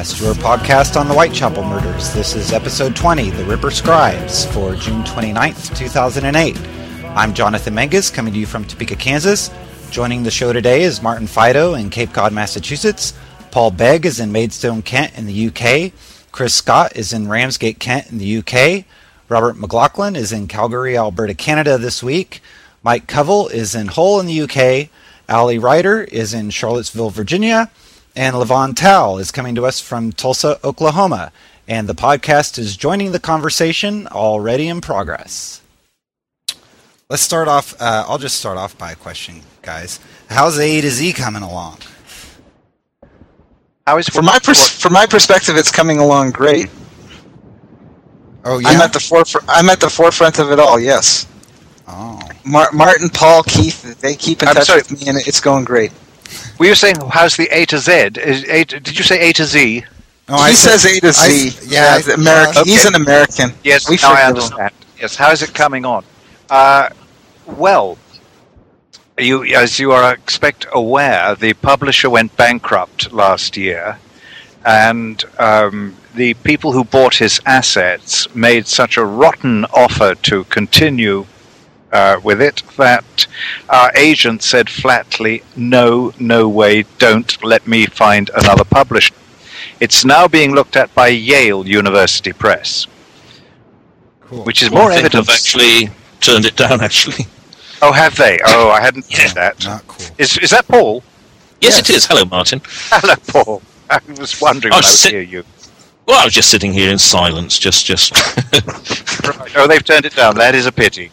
Rippercast, your podcast on the Whitechapel murders. This is episode 20, The Ripper Scribes, for June 29th, 2008. I'm Jonathan Menges, coming to you from Topeka, Kansas. Joining the show today is Martin Fido in Cape Cod, Massachusetts. Paul Begg is in Maidstone, Kent, in the UK. Chris Scott is in Ramsgate, Kent, in the UK. Robert McLaughlin is in Calgary, Alberta, Canada this week. Mike Covell is in Hull in the UK. Ali Ryder is in Charlottesville, Virginia. And Levon Tal is coming to us from Tulsa, Oklahoma. And the podcast is joining the conversation already in progress. Let's start off. Uh, I'll just start off by a question, guys. How's A to Z coming along? How is From my pers- from my perspective, it's coming along great. Oh yeah. I'm at the forefront. I'm at the forefront of it all. Yes, oh. Mar- Martin, Paul, Keith, they keep in I'm touch sorry. with me, and it's going great. Were you saying how's the A to Z? Is A to, did you say A to Z? No, he I says said- A to I Z. s- yeah, the I- American. uh, He's an American. Yes, we now I forgive him. understand. Yes, how is it coming on? Uh, well, you, as you are expect aware, the publisher went bankrupt last year, and um, the people who bought his assets made such a rotten offer to continue uh, with it that our agent said flatly, "No, no way! Don't let me find another publisher." It's now being looked at by Yale University Press, Cool. which is Well, more I think evidence. I've actually turned it down. Actually, Oh, have they? Oh, I hadn't Yeah. seen that. Not cool. Is is that Paul? yes, Yes. it is. Hello, Martin. Hello, Paul. I was wondering when I would sit- hear you. Well, I was just sitting here in silence, just, just. Right. Oh, they've turned it down. That is a pity.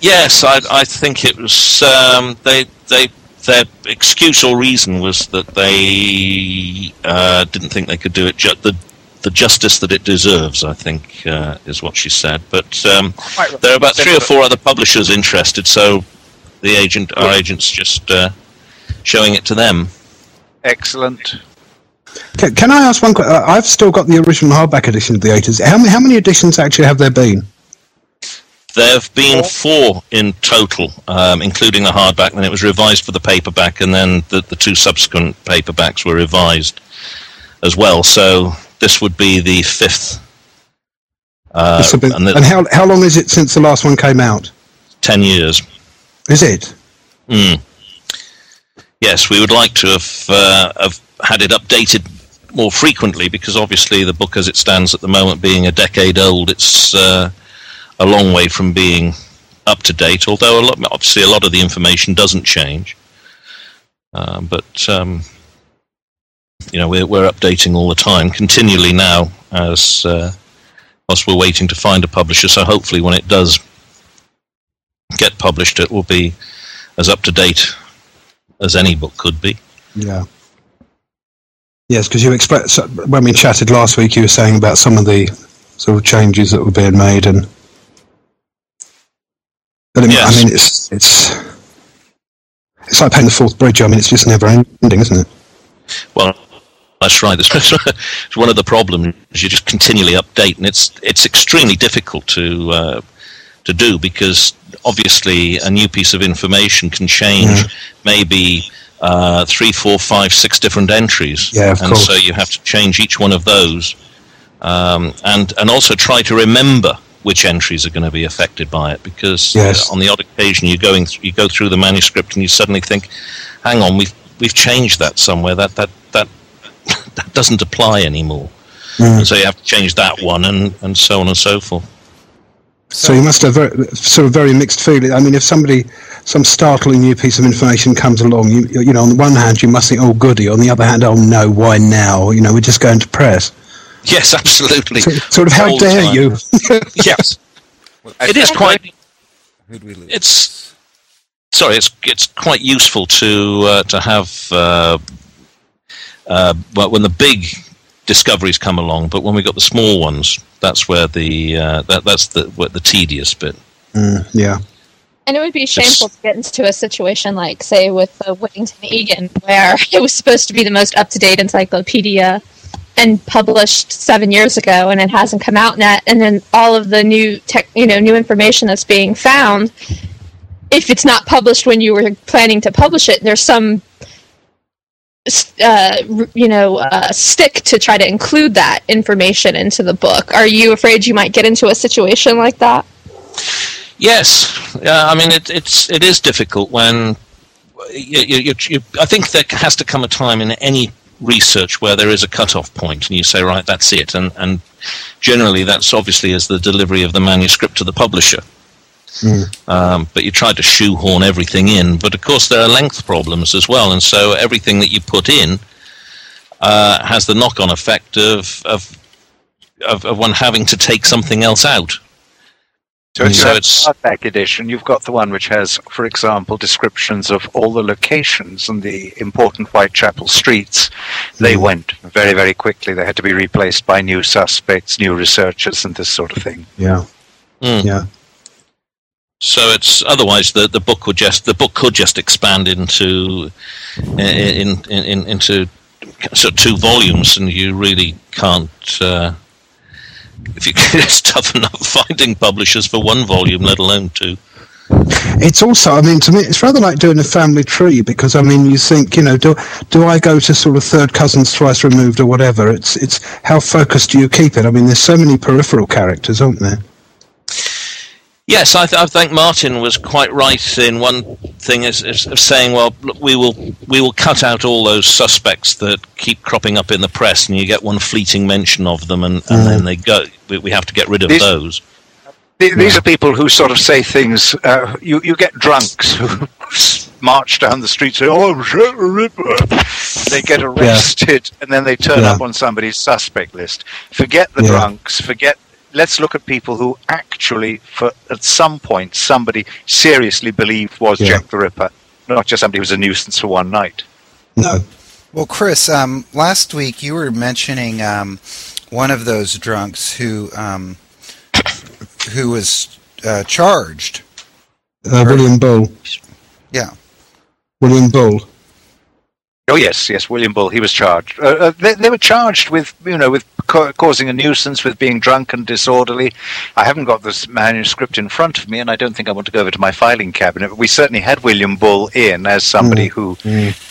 Yes, I, I think it was. Um, they, they, their excuse or reason was that they uh, didn't think they could do it. Ju- the, the justice that it deserves, I think, uh, is what she said. But um, right. there are about three or four other publishers interested, so the agent, our agent's just uh, showing it to them. Excellent. Can, can I ask one question? I've still got the original hardback edition of the 80s. How many, how many editions actually have there been? There have been four in total, um, including the hardback. Then it was revised for the paperback, and then the, the two subsequent paperbacks were revised as well. So this would be the fifth. Uh, and the, and how, how long is it since the last one came out? ten years. Is it? Mm. Yes, we would like to have, uh, have had it updated more frequently because obviously the book, as it stands at the moment, being a decade old, it's uh, a long way from being up to date. Although a lot, obviously a lot of the information doesn't change, um, but um, you know we're, we're updating all the time, continually now, as uh, whilst we're waiting to find a publisher. So hopefully, when it does get published, it will be as up to date as any book could be. Yeah. Yes, because you so when we chatted last week, you were saying about some of the sort of changes that were being made, and but I mean, Yes. I mean it's it's it's like painting the Forth bridge. I mean, it's just never ending, isn't it? Well, that's right. It's one of the problems. You just continually update, and it's it's extremely difficult to uh, to do because obviously a new piece of information can change maybe uh, three, four, five, six different entries, Yeah, of and course. so you have to change each one of those, um, and and also try to remember which entries are going to be affected by it because Yes. uh, on the odd occasion you're going th- you go through the manuscript and you suddenly think, hang on, we've we've changed that somewhere. That that that that doesn't apply anymore. Mm. So you have to change that one, and, and so on and so forth. So you must have very, sort of very mixed feeling. I mean, if somebody, some startling new piece of information comes along, you you know, on the one hand you must think, oh goody. On the other hand, oh no, why now? You know, we're just going to press. Yes, absolutely. So, sort of, how All dare time. you? yes, it is quite. Who'd we lose? It's sorry. It's it's quite useful to uh, to have. Uh, uh, but when the big discoveries come along, but when we got the small ones, that's where the uh, that that's the where the tedious bit. Mm, yeah. And it would be shameful to get into a situation like, say, with the Whittington Egan, where it was supposed to be the most up to date encyclopedia and published seven years ago, and it hasn't come out yet. And then all of the new tech, you know, new information that's being found, if it's not published when you were planning to publish it, there's some uh, you know, uh, stick to try to include that information into the book? Are you afraid you might get into a situation like that? Yes, yeah. I mean, it, it's it is difficult when you, you, you, I think there has to come a time in any research where there is a cut-off point, and you say, right, that's it, and and generally that's obviously as the delivery of the manuscript to the publisher. Um, but you try to shoehorn everything in. But of course, there are length problems as well, and so everything that you put in uh, has the knock-on effect of, of of of one having to take something else out. So, if Mm. you So have it's- the hardback edition, you've got the one which has, for example, descriptions of all the locations and the important Whitechapel streets. They Mm. went very, very quickly. They had to be replaced by new suspects, new researchers, and this sort of thing. Yeah, Mm. yeah. So it's otherwise the, the book would just the book could just expand into in, in, in into sort of two volumes, and you really can't. Uh, if you it's tough enough finding publishers for one volume, let alone two. It's also, I mean, to me, it's rather like doing a family tree because, I mean, you think, you know, do do I go to sort of third cousins twice removed or whatever? It's it's how focused do you keep it? I mean, there's so many peripheral characters, aren't there? Yes, I, th- I think Martin was quite right in one thing is, is of saying, well, look, we will we will cut out all those suspects that keep cropping up in the press, and you get one fleeting mention of them, and, and then they go. We, we have to get rid of These- those. The- These are people who sort of say things. Uh, you you get drunks who march down the street saying, "Oh, I'm Jack the Ripper." They get arrested, and then they turn Yeah. up on somebody's suspect list. Forget the Yeah. drunks. Forget. Let's look at people who actually, for at some point, somebody seriously believed was Yeah. Jack the Ripper, not just somebody who was a nuisance for one night. No. Well, Chris, um, last week you were mentioning um, one of those drunks who um, who was uh, charged. Uh, William Bull. Yeah. William Bull. Oh yes, yes, William Bull. He was charged. Uh, uh, they, they were charged with, you know, with ca- causing a nuisance, with being drunk and disorderly. I haven't got this manuscript in front of me, and I don't think I want to go over to my filing cabinet. But we certainly had William Bull in as somebody who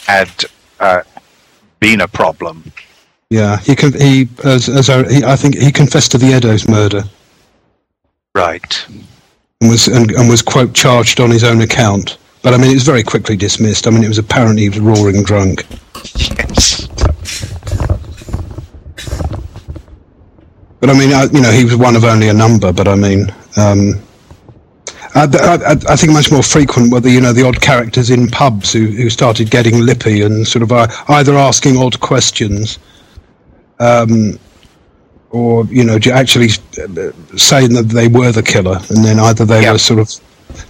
had uh, been a problem. Yeah, he con- he as, as I, he, I think he confessed to the Eddowes murder Right. and was and, and was quote charged on his own account. But I mean, it was very quickly dismissed. I mean, it was apparently he was roaring drunk. Yes. But I mean, I, you know, he was one of only a number. But I mean, um, I, I, I think much more frequent were the you know the odd characters in pubs who, who started getting lippy and sort of uh, either asking odd questions, um, or you know actually uh, saying that they were the killer, and then either they Yeah. were sort of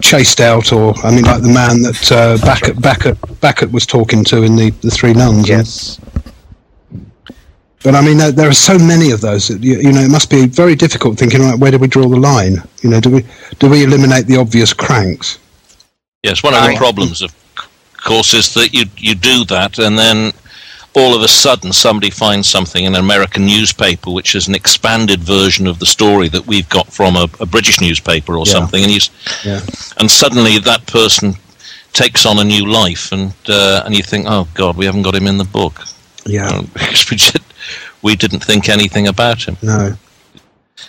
chased out, or I mean, like the man that uh, Bachert, Bachert, Bachert was talking to in the, the Three Nuns. Yes. But I mean, there, there are so many of those. That, you, you know, it must be very difficult thinking, right, where do we draw the line? You know, do we do we eliminate the obvious cranks? Yes, one of the problems, of course, is that you you do that, and then all of a sudden somebody finds something in an American newspaper which is an expanded version of the story that we've got from a, a British newspaper or Yeah. something, and you, Yeah. and suddenly that person takes on a new life, and uh, and you think, oh God, we haven't got him in the book Yeah. Uh, because we did, we didn't think anything about him. No.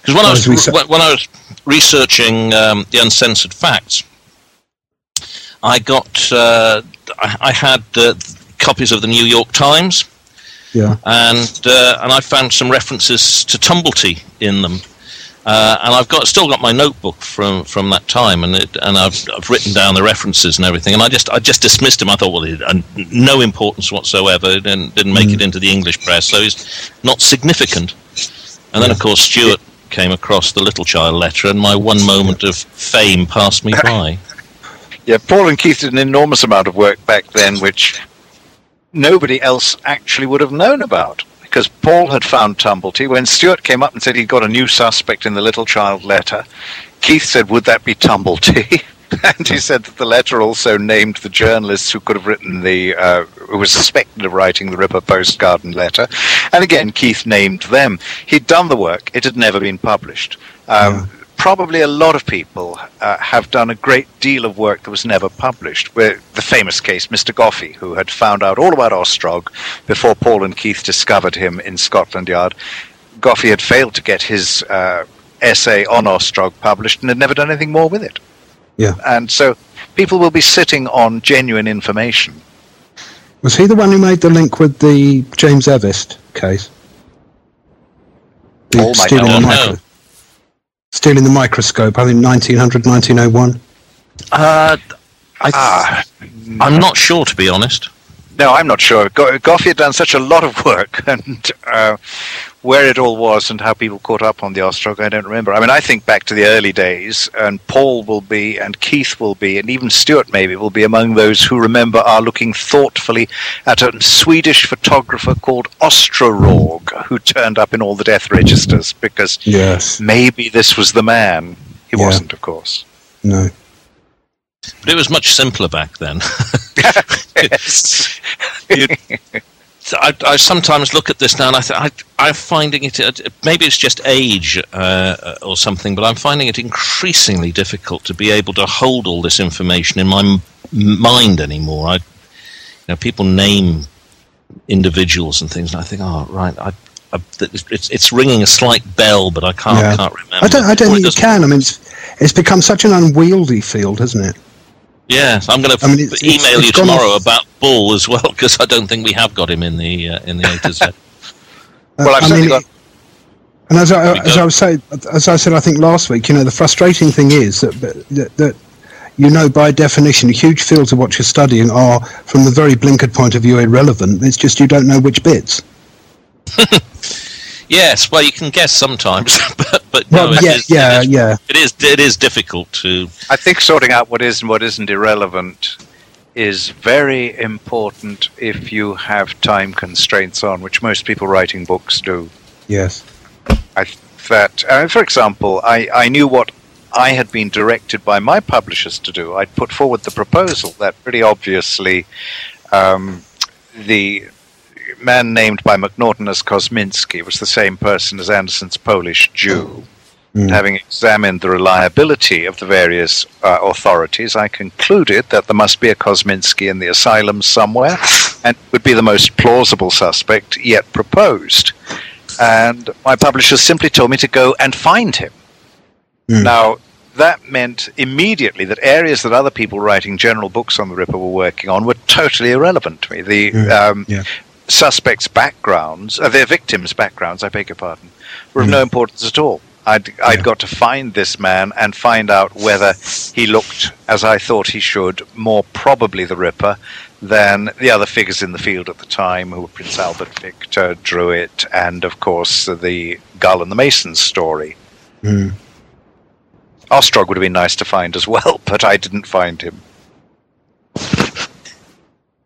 Because when, I As was we sa- when, when I was researching um, the uncensored facts, I got uh, I, I had uh, copies of the New York Times, Yeah. and uh, and I found some references to Tumblety in them. Uh, and I've got still got my notebook from, from that time, and it, and I've, I've written down the references and everything. And I just I just dismissed him. I thought, well, it no importance whatsoever. It didn't, didn't make it into the English press, so he's not significant. And then, of course, Stuart came across the Littlechild letter, and my one moment of fame passed me by. Yeah, Paul and Keith did an enormous amount of work back then, which nobody else actually would have known about. Because Paul had found Tumblety. When Stuart came up and said he'd got a new suspect in the Littlechild letter, Keith said, Would that be Tumblety? and he said that the letter also named the journalists who could have written the, uh, who was suspected of writing the Ripper Post Garden letter. And again, Keith named them. He'd done the work, it had never been published. Um, probably a lot of people uh, have done a great deal of work that was never published. Where the famous case, Mr. Goffey, who had found out all about Ostrog before Paul and Keith discovered him in Scotland Yard. Goffey had failed to get his uh, essay on Ostrog published and had never done anything more with it. Yeah. And so people will be sitting on genuine information. Was he the one who made the link with the James Evist case? The Paul might stealing, the micro- stealing the microscope, I think 1900, 1901. Uh, I, Ah, I'm not sure, to be honest. No, I'm not sure. Go- Goffey had done such a lot of work, and uh, where it all was and how people caught up on the Ostrog, I don't remember. I mean, I think back to the early days, and Paul will be, and Keith will be, and even Stuart maybe will be among those who remember are looking thoughtfully at a Swedish photographer called Ostrorog, who turned up in all the death registers because Yes. maybe this was the man. He Yeah. wasn't, of course. No. But it was much simpler back then. yes. I, I sometimes look at this now and I think I, I'm finding it, uh, maybe it's just age uh, or something, but I'm finding it increasingly difficult to be able to hold all this information in my m- mind anymore. I, you know, people name individuals and things, and I think, oh, right, I, I, it's, it's ringing a slight bell, but I can't, Yeah. can't remember. I don't, I don't Or think you can. I mean, it's, it's become such an unwieldy field, hasn't it? Yes, I'm going to I mean, it's- it's- email it's you tomorrow off- about Bull as well, because I don't think we have got him in the uh, in the A to Z. Uh, Well, I've I certainly mean, got- And as I, as. I was saying, as I said, I think last week, you know, the frustrating thing is that, that, that you know, by definition, huge fields of what you're studying are, from the very blinkered point of view, irrelevant. It's just you don't know which bits. Yes, well, you can guess sometimes, but but Well, no, yeah, is- yeah, it is, yeah. It is it is difficult to. I think sorting out what is and what isn't irrelevant is very important if you have time constraints on, which most people writing books do. Yes. I that, uh, for example, I, I knew what I had been directed by my publishers to do. I'd put forward the proposal that pretty obviously um, the man named by Macnaghten as Kosminski was the same person as Anderson's Polish Jew. Mm. Having examined the reliability of the various uh, authorities, I concluded that there must be a Kosminski in the asylum somewhere, and would be the most plausible suspect yet proposed. And my publishers simply told me to go and find him. Mm. Now, that meant immediately that areas that other people writing general books on the Ripper were working on were totally irrelevant to me. The Mm, um, yeah. Suspects' backgrounds, uh, their victims' backgrounds, I beg your pardon, were of no importance at all. I'd, I'd got to find this man and find out whether he looked as I thought he should, more probably the Ripper, than the other figures in the field at the time, who were Prince Albert Victor, Druitt, and of course the Gull and the Masons story. Mm. Ostrog would have been nice to find as well, but I didn't find him.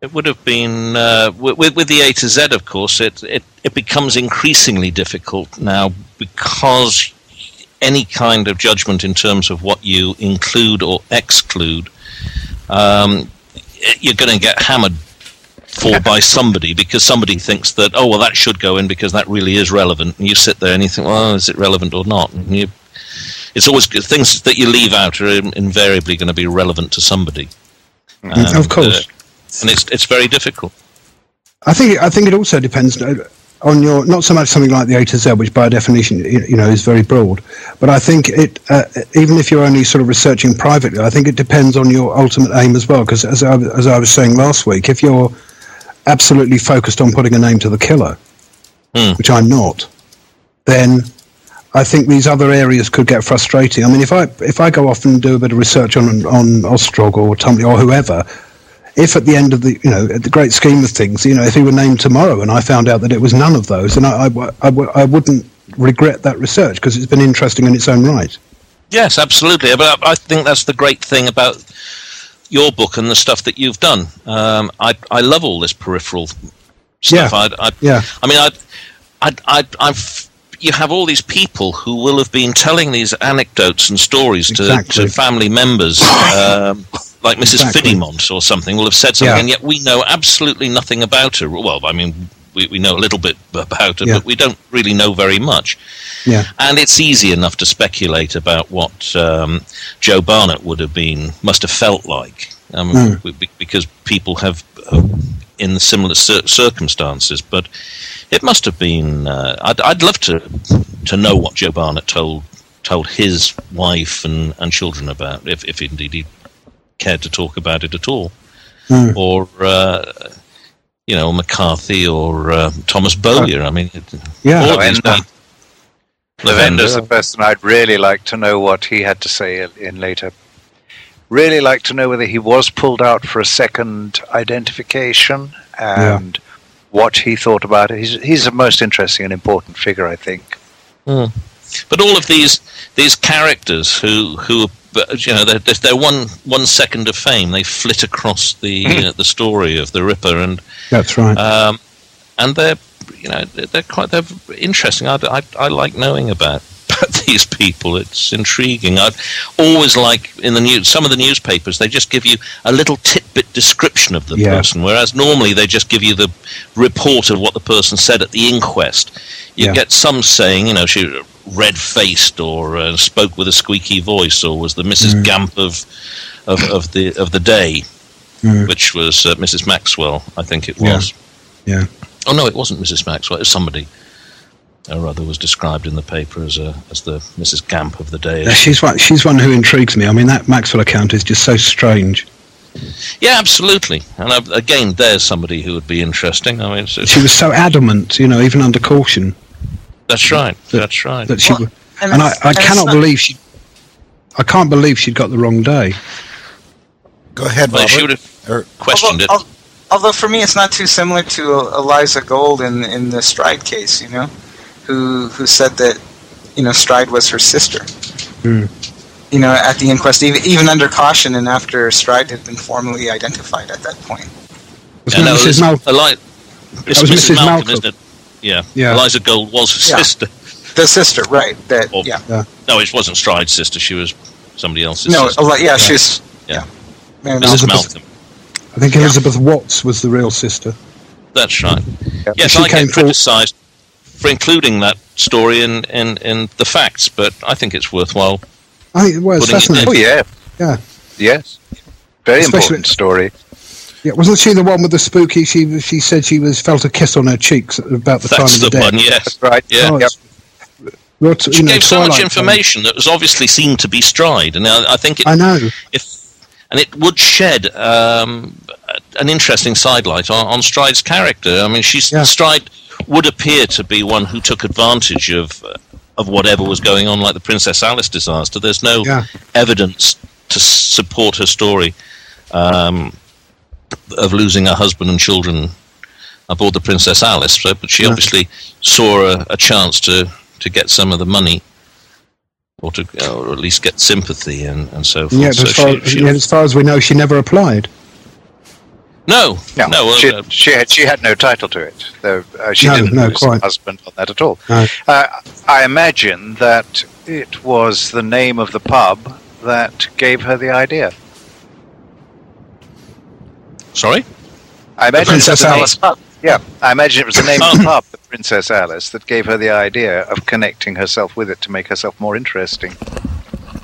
It would have been uh, with, with the A to Z, of course. It, it it becomes increasingly difficult now because any kind of judgment in terms of what you include or exclude, um, you're going to get hammered for by somebody because somebody thinks that oh well that should go in because that really is relevant. And you sit there and you think well is it relevant or not? And you, it's always good. things that you leave out are invariably going to be relevant to somebody. Mm, of course. uh, and it's it's very difficult. I think I think it also depends uh, on your not so much something like the A to Z, which by definition you know is very broad, but I think it uh, even if you're only sort of researching privately, I think it depends on your ultimate aim as well. Because as I, as I was saying last week, if you're absolutely focused on putting a name to the killer, Hmm. which I'm not, then I think these other areas could get frustrating. I mean, if I if I go off and do a bit of research on on Ostrog or Tumblety or whoever, if at the end of the you know at the great scheme of things, you know, if he were named tomorrow and I found out that it was none of those, then I I, I, I wouldn't regret that research because it's been interesting in its own right. Yes, absolutely. But I I think that's the great thing about your book and the stuff that you've done. Um, I I love all this peripheral stuff. Yeah. I, I, Yeah. I mean, I, I, I, I've. You have all these people who will have been telling these anecdotes and stories to, Exactly. to family members, um, like Mrs. Exactly. Or something, will have said something, Yeah. and yet we know absolutely nothing about her. Well, I mean, we, we know a little bit about her, Yeah. but we don't really know very much. Yeah. And it's easy enough to speculate about what um, Joe Barnett would have been, must have felt like, um, Mm. be- because people have, uh, in similar cir- circumstances. But it must have been. Uh, I'd, I'd love to to know what Joe Barnett told told his wife and, and children about, if, if indeed he cared to talk about it at all, Mm. or. Uh, you know McCarthy or uh, Thomas Bowyer. I mean, it, Yeah. all of these Lawende. guys- Lawende's the person I'd really like to know what he had to say in later. Really like to know whether he was pulled out for a second identification and what he thought about it. He's, he's a most interesting and important figure, I think. But all of these these characters who who but, you know they're, they're one one second of fame. They flit across the uh, the story of the Ripper, and That's right. um, and they're you know they're quite they're interesting. I, I, I like knowing about. About these people, it's intriguing. I'd always like in the news. Some of the newspapers they just give you a little tidbit description of the Yeah. person, whereas normally they just give you the report of what the person said at the inquest. You Yeah. get some saying, you know, she red faced or uh, spoke with a squeaky voice or was the Mrs. Mm. Gamp of, of of the of the day, Mm. which was uh, Mrs. Maxwell, I think it was. Yeah. Oh no, it wasn't Mrs. Maxwell. It was somebody or other was described in the paper as a as the Mrs. Gamp of the day. Yeah, she's one. She's one who intrigues me. I mean, that Maxwell account is just so strange. Yeah, absolutely. And i again, there's somebody who would be interesting. I mean, She was so adamant, you know, even under caution, that's right. That's right. that she. Well, and and I, I and cannot believe she. I can't believe she'd got the wrong day. Go ahead, Well, if she would have Or- questioned it. although, al- although for me, it's not too similar to Eliza Gold in in the Stride case. You know, who who said that you know Stride was her sister. Hmm. You know, at the inquest, even even under caution, and after Stride had been formally identified at that point. Was Yeah, no, Mrs. it's Mal- Eli- it's Mrs. Mrs. Malcolm, Malcolm. isn't it? Yeah. Yeah. Eliza Gold was her Yeah. sister. The sister, right? That Oh. yeah. No, it wasn't Stride's sister. She was somebody else's No, sister. Eli- yeah, she's Yeah. Mary Mrs. Malcolm. Malcolm. I think Elizabeth Watts was the real sister. That's right. Yes, She I came get forward- criticised for including that story in, in, in the facts, but I think it's worthwhile. I think it was Putting it. Oh, yeah. Yeah. Yes. Very Especially- important story. Yeah, wasn't she the one with the spooky? She she said she was felt a kiss on her cheeks about the time of the the death. one, yes. That's right. Yeah. Oh, Yep. it's- well, t- She you know, gave so much Twilight information that was obviously seen to be Stride, and I, I think it, I know. if and it would shed um, an interesting sidelight on, on Stride's character. I mean, she's Yeah. Stride would appear to be one who took advantage of uh, of whatever was going on, like the Princess Alice disaster. There's no Yeah. evidence to support her story um, of losing her husband and children aboard the Princess Alice. So, but she Yeah. obviously saw a, a chance to, to get some of the money, or to or at least get sympathy and, and so forth. Yeah, so as far, she- she- yeah, as far as we know, she never applied. no, No, no, well, she, uh, she, had, she had no title to it. Though, uh, she No, didn't no, lose quite. her husband on that at all. No. Uh, I imagine that it was the name of the pub that gave her the idea. Sorry. I imagine it was Princess the name- Alice Pub. Yeah, I imagine it was the name of the pub, the Princess Alice, that gave her the idea of connecting herself with it to make herself more interesting.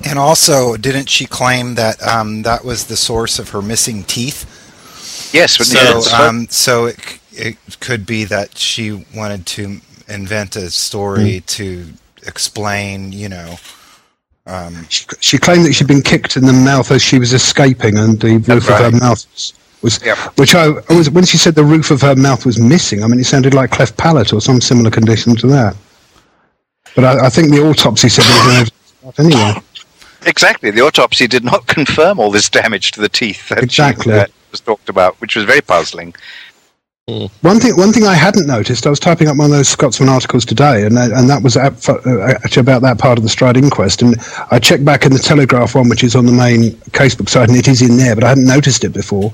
And also, didn't she claim that um, that was the source of her missing teeth? Yes, but So, yes, um, so it, it could be that she wanted to invent a story to explain, you know, um, She, she claimed that she'd been kicked in the mouth as she was escaping, and the roof of her mouth was. Yep. Which I, I was when she said the roof of her mouth was missing. I mean, it sounded like cleft palate or some similar condition to that. But I, I think the autopsy said there was no evidence of that anyway. exactly. The autopsy did not confirm all this damage to the teeth that, she- Exactly. that was talked about, which was very puzzling. One thing, one thing I hadn't noticed, I was typing up one of those Scotsman articles today, and that, and that was ap- uh, actually about that part of the Stride inquest. And I checked back in the Telegraph one, which is on the main casebook side, and it is in there, but I hadn't noticed it before.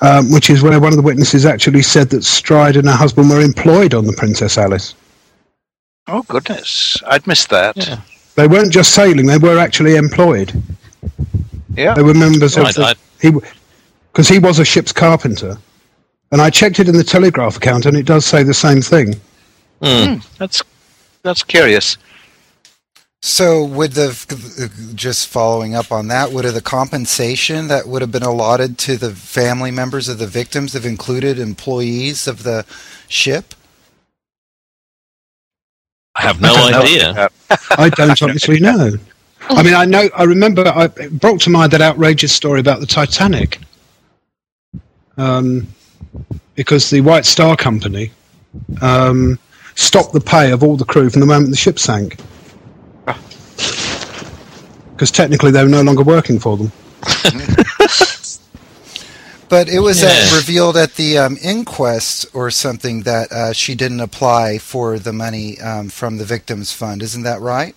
Um, which is where one of the witnesses actually said that Stride and her husband were employed on the Princess Alice. Oh, goodness. I'd missed that. Yeah. They weren't just sailing; they were actually employed. Yeah. They were members Right, of I- the, he because he was a ship's carpenter. And I checked it in the Telegraph account, and it does say the same thing. Hmm. That's that's curious. So, would the just following up on that, would the compensation that would have been allotted to the family members of the victims have included employees of the ship? I have no I idea. I don't honestly know. I mean, I know. I remember. I it brought to mind that outrageous story about the Titanic, um, because the White Star Company um, stopped the pay of all the crew from the moment the ship sank, because technically they were no longer working for them. But it was uh, Yeah. revealed at the um, inquest or something that uh, she didn't apply for the money um, from the victims fund. Isn't that right?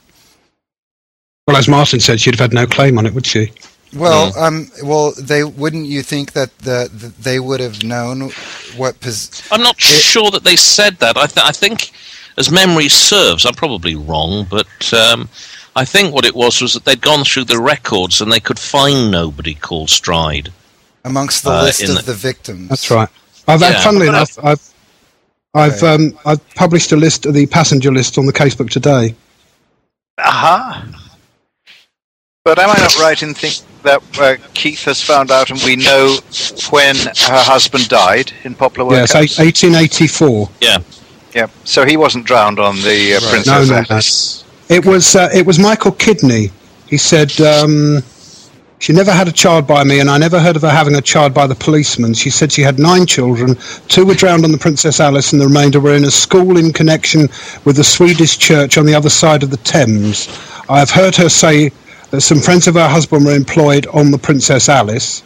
Well, as Martin said, she'd have had no claim on it, would she? Well, um, well, they wouldn't you think that the, the they would have known what pos- I'm not sure that they said that. I, th- I think, as memory serves, I'm probably wrong, but um, I think what it was was that they'd gone through the records and they could find nobody called Stride. amongst the Uh, list of the- the victims? That's right. I've Yeah. funnily But I- enough, I've I've Okay. um, I've published a list of the passenger list on the casebook today. Aha. But am I not right in thinking that uh, Keith has found out and we know when her husband died in Poplar Yes, Workhouse? eight- 1884. Yeah. Yeah. So he wasn't drowned on the uh, Right. Princess No, no, no. Alice. It was uh, it was Michael Kidney. He said um, she never had a child by me, and I never heard of her having a child by the policeman. She said she had nine children. Two were drowned on the Princess Alice, and the remainder were in a school in connection with the Swedish church on the other side of the Thames. I have heard her say that some friends of her husband were employed on the Princess Alice.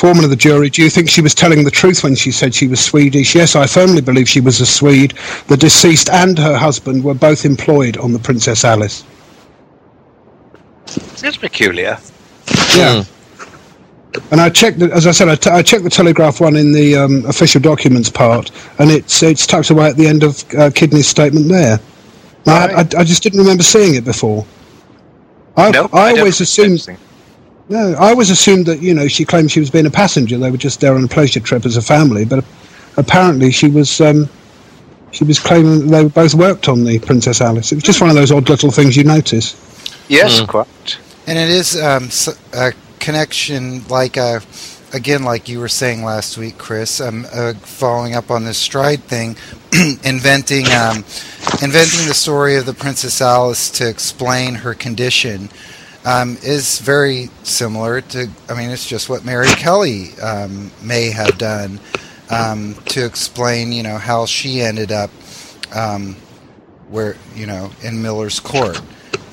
Foreman of the jury, do you think she was telling the truth when she said she was Swedish? Yes, I firmly believe she was a Swede. The deceased and her husband were both employed on the Princess Alice. It's peculiar. Yeah. And I checked, the, as I said, I, t- I checked the Telegraph one in the um, official documents part, and it's it's tucked away at the end of uh, Kidney's statement there. Now, I, I, I just didn't remember seeing it before. I, No, I don't always assumed no, I always assumed that you know she claimed she was being a passenger. They were just there on a pleasure trip as a family, but apparently she was um, she was claiming that they both worked on the Princess Alice. It was just one of those odd little things you notice. Yes, Mm. quite. And it is um, s- a connection, like uh again, like you were saying last week, Chris. Um, uh, following up on this stride thing, inventing um, inventing the story of the Princess Alice to explain her condition um, is very similar to. I mean, it's just what Mary Kelly um, may have done um, to explain, you know, how she ended up um, where you know in Miller's court.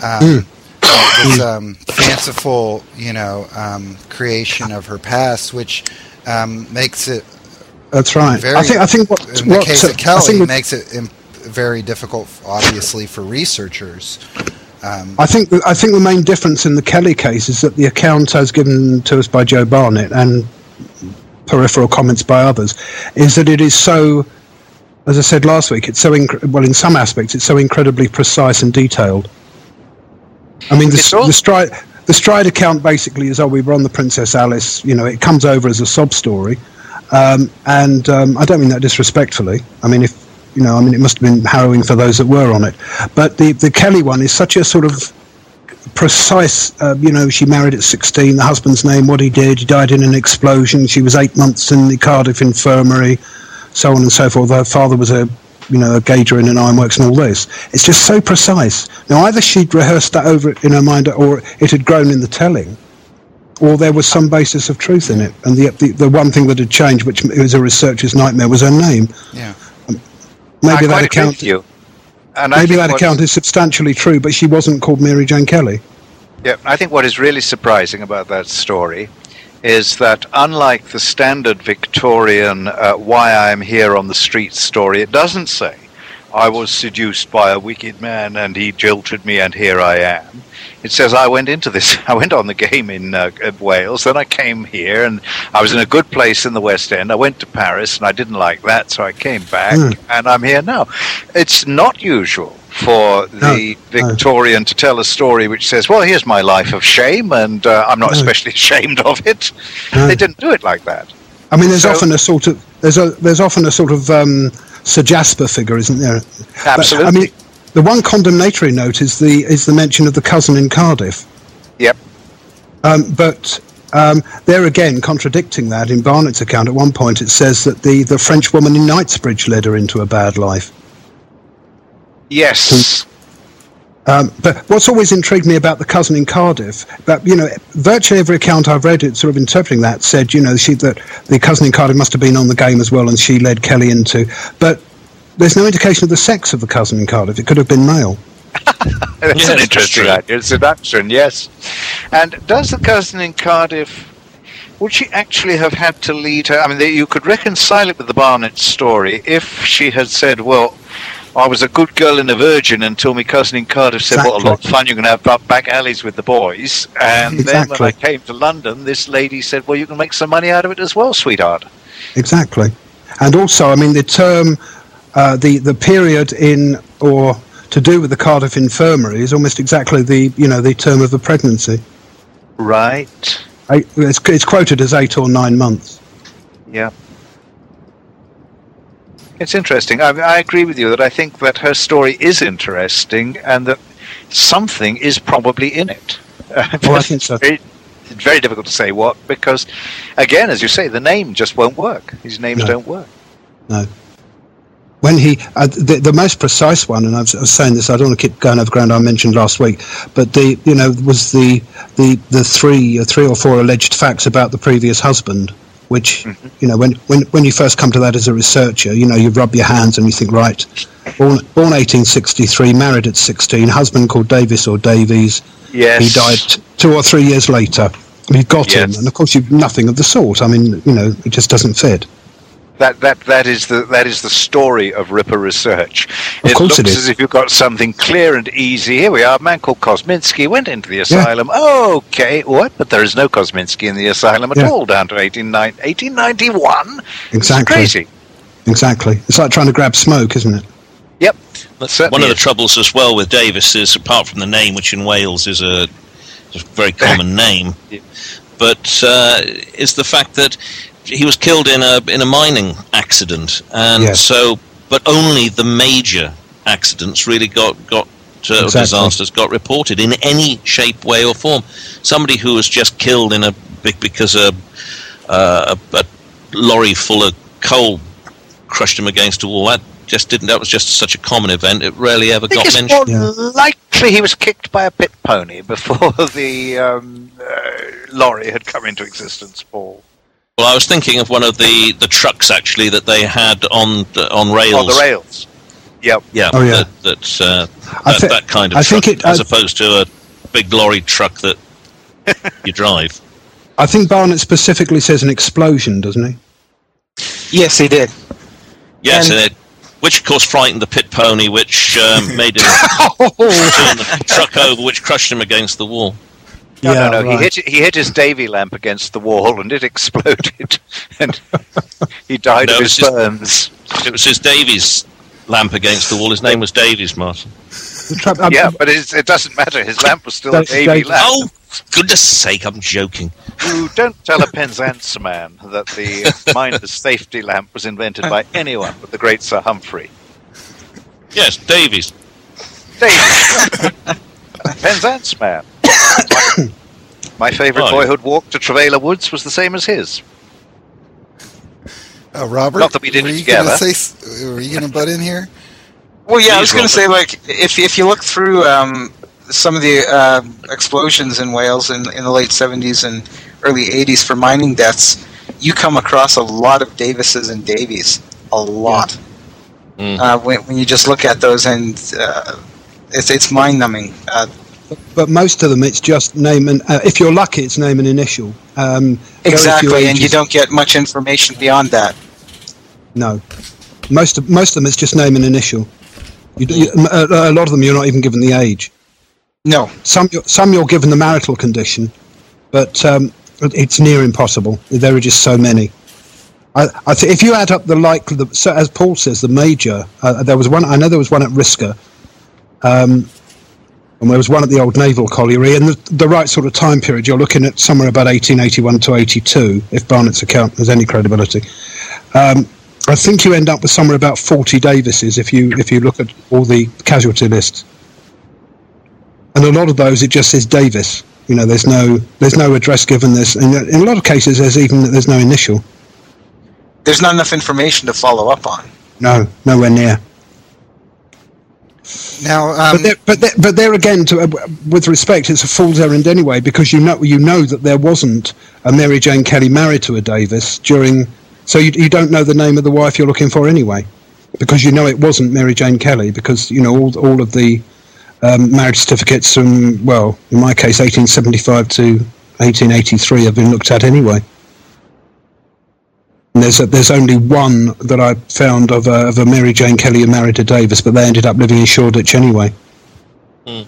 Um, this um, fanciful, you know, um, creation of her past, which um, makes it That's right. very. I think I think what, in the what case uh, of I Kelly think makes it im- very difficult, obviously, for researchers. Um, I think the, I think the main difference in the Kelly case is that the account as given to us by Joe Barnett and peripheral comments by others is that it is so, as I said last week, it's so inc- well in some aspects it's so incredibly precise and detailed. I mean, the, It's all- the stride the stride account basically is oh we were on the Princess Alice. You know, it comes over as a sob story, um, and um, I don't mean that disrespectfully. I mean if you know, I mean it must have been harrowing for those that were on it, but the the Kelly one is such a sort of precise. Uh, you know, she married at 16. The husband's name, what he did. He died in an explosion. She was eight months in the Cardiff infirmary, so on and so forth. Her father was a, you know, a gauger in an ironworks and all this. It's just so precise. Now, either she'd rehearsed that over in her mind, or it had grown in the telling. Or there was some basis of truth in it, and the, the the one thing that had changed, which was a researcher's nightmare, was her name. yeah. Um, maybe I that account, you. And maybe that account is substantially true, but she wasn't called Mary Jane Kelly. Yeah, I think what is really surprising about that story is that unlike the standard Victorian uh, "Why I Am Here on the Street" story, it doesn't say I was seduced by a wicked man and he jilted me and here I am. It says I went into this. I went on the game in uh, at Wales, then I came here and I was in a good place in the West End. I went to Paris and I didn't like that, so I came back Hmm. and I'm here now. It's not usual for the No, no. Victorian to tell a story which says, "Well, here's my life of shame, and uh, I'm not No. especially ashamed of it." No. They didn't do it like that. I mean, there's So- often a sort of there's a there's often a sort of um, Sir Jasper figure, isn't there? But, Absolutely. I mean, the one condemnatory note is the is the mention of the cousin in Cardiff. Yep. Um, but um, there again, contradicting that in Barnett's account, at one point it says that the, the French woman in Knightsbridge led her into a bad life. Yes. Um, but what's always intrigued me about the cousin in Cardiff, that you know, virtually every account I've read, it sort of interpreting that said, you know, she that the cousin in Cardiff must have been on the game as well, and she led Kelly into. But there's no indication of the sex of the cousin in Cardiff. It could have been male. That's Yes, an that's interesting true. idea. Seduction, yes. And does the cousin in Cardiff, would she actually have had to lead her? I mean, you could reconcile it with the Barnett story if she had said, well, I was a good girl and a virgin until my cousin in Cardiff said, what a lot of fun you're going to have up back alleys with the boys. And then when I came to London, this lady said, well, you can make some money out of it as well, sweetheart. Exactly, and also, I mean, the term, uh, the the period in or to do with the Cardiff Infirmary is almost exactly the you know the term of the pregnancy. Right. Eight, it's, it's quoted as eight or nine months. Yeah. It's interesting. I, I agree with you that I think that her story is interesting and that something is probably in it. Oh, I think so. Very, it's very difficult to say what because, again, as you say, the name just won't work. These names No. don't work. No. When he, uh, the, the most precise one, and I was, I was saying this, I don't want to keep going over ground I mentioned last week, but the, you know, was the the the three, uh, three or four alleged facts about the previous husband, which, mm-hmm. you know, when, when when you first come to that as a researcher, you know, you rub your hands and you think, right, born born 1863, married at 16, husband called Davis or Davies, Yes. he died t- two or three years later. You got him, and of course, you've nothing of the sort. I mean, you know, it just doesn't fit. That that that is the that is the story of Ripper research. Of it looks it is. as if you've got something clear and easy. Here we are. A man called Kosminski went into the asylum. Okay, what? But there is no Kosminski in the asylum at Yeah. all down to 18, 1891. It's Exactly. crazy. Exactly. It's like trying to grab smoke, isn't it? Yep. But Certainly One of the is. troubles as well with Davis is, apart from the name, which in Wales is a, a very common name, Yeah. but uh, is the fact that he was killed in a in a mining accident, and Yes. so, but only the major accidents really got got. Uh, Exactly. disasters got reported in any shape, way, or form. Somebody who was just killed in a because a, uh, a, a lorry full of coal crushed him against a wall. That just didn't. That was just such a common event. It rarely ever I think got it's mentioned. more Yeah. likely he was kicked by a pit pony before the um, uh, lorry had come into existence, Paul. Well, I was thinking of one of the, the trucks actually that they had on the- on rails. On the rails. Yep. Yeah, Oh, yeah. that that, uh, that, thi- that kind of I truck, think it- as I- opposed to a big lorry truck that you drive. I think Barnett specifically says an explosion, doesn't he? Yes, he did. Yes, And- and it, which of course frightened the pit pony, which um, made him turn the truck over, which crushed him against the wall. No, Yeah, no, no. right. He hit he hit his Davy lamp against the wall, and it exploded, and he died No, of his just- burns. It was his Davies lamp against the wall. His name was Davies, Martin. The um, Yeah, but it's, it doesn't matter. His lamp was still a Davy Davy. lamp. Oh, goodness sake! I'm joking. You don't tell a Penzance man that the miner's safety lamp was invented by anyone but the great Sir Humphry. Yes, Davies. Davy, Penzance man. My, my favourite Right. boyhood walk to Trevaylor Woods was the same as his. Uh, Robert, Not that we did were it you gonna together. say? Were you going to butt in here? Well, yeah, I was going to say, like, if if you look through um, some of the uh, explosions in Wales in, in the late '70s and early '80s for mining deaths, you come across a lot of Davises and Davies, a lot. Mm. Uh, when, when you just look at those, and uh, it's it's mind numbing. Uh, but most of them, it's just name and uh, if you're lucky, it's name and initial. Um, exactly, and you don't get much information beyond that. No, most of most of them, it's just name and initial. You, you, a, a lot of them, you're not even given the age. No, Some, you're, some you're given the marital condition, but um, it's near impossible. There are just so many. I, I th- if you add up the likely, the, so as Paul says, the major. Uh, there was one. I know there was one at Risca, um, and there was one at the old Naval Colliery. And the, the right sort of time period, you're looking at somewhere about 1881 to 82, if Barnett's account has any credibility. Um, I think you end up with somewhere about forty Davises if you if you look at all the casualty lists, and a lot of those it just says Davis. You know, there's no there's no address given. There's in, in a lot of cases there's even there's no initial. There's not enough information to follow up on. No, nowhere near. Now, um, but there, but there, but there again, to, uh, with respect, it's a fool's errand anyway because you know you know that there wasn't a Mary Jane Kelly married to a Davis during, so you, you don't know the name of the wife you're looking for anyway, because you know it wasn't Mary Jane Kelly because you know all all of the um, marriage certificates from well, in my case, 1875 to 1883 have been looked at anyway. And there's a, there's only one that I found of a, of a Mary Jane Kelly who married to Davis, but they ended up living in Shoreditch anyway, hmm.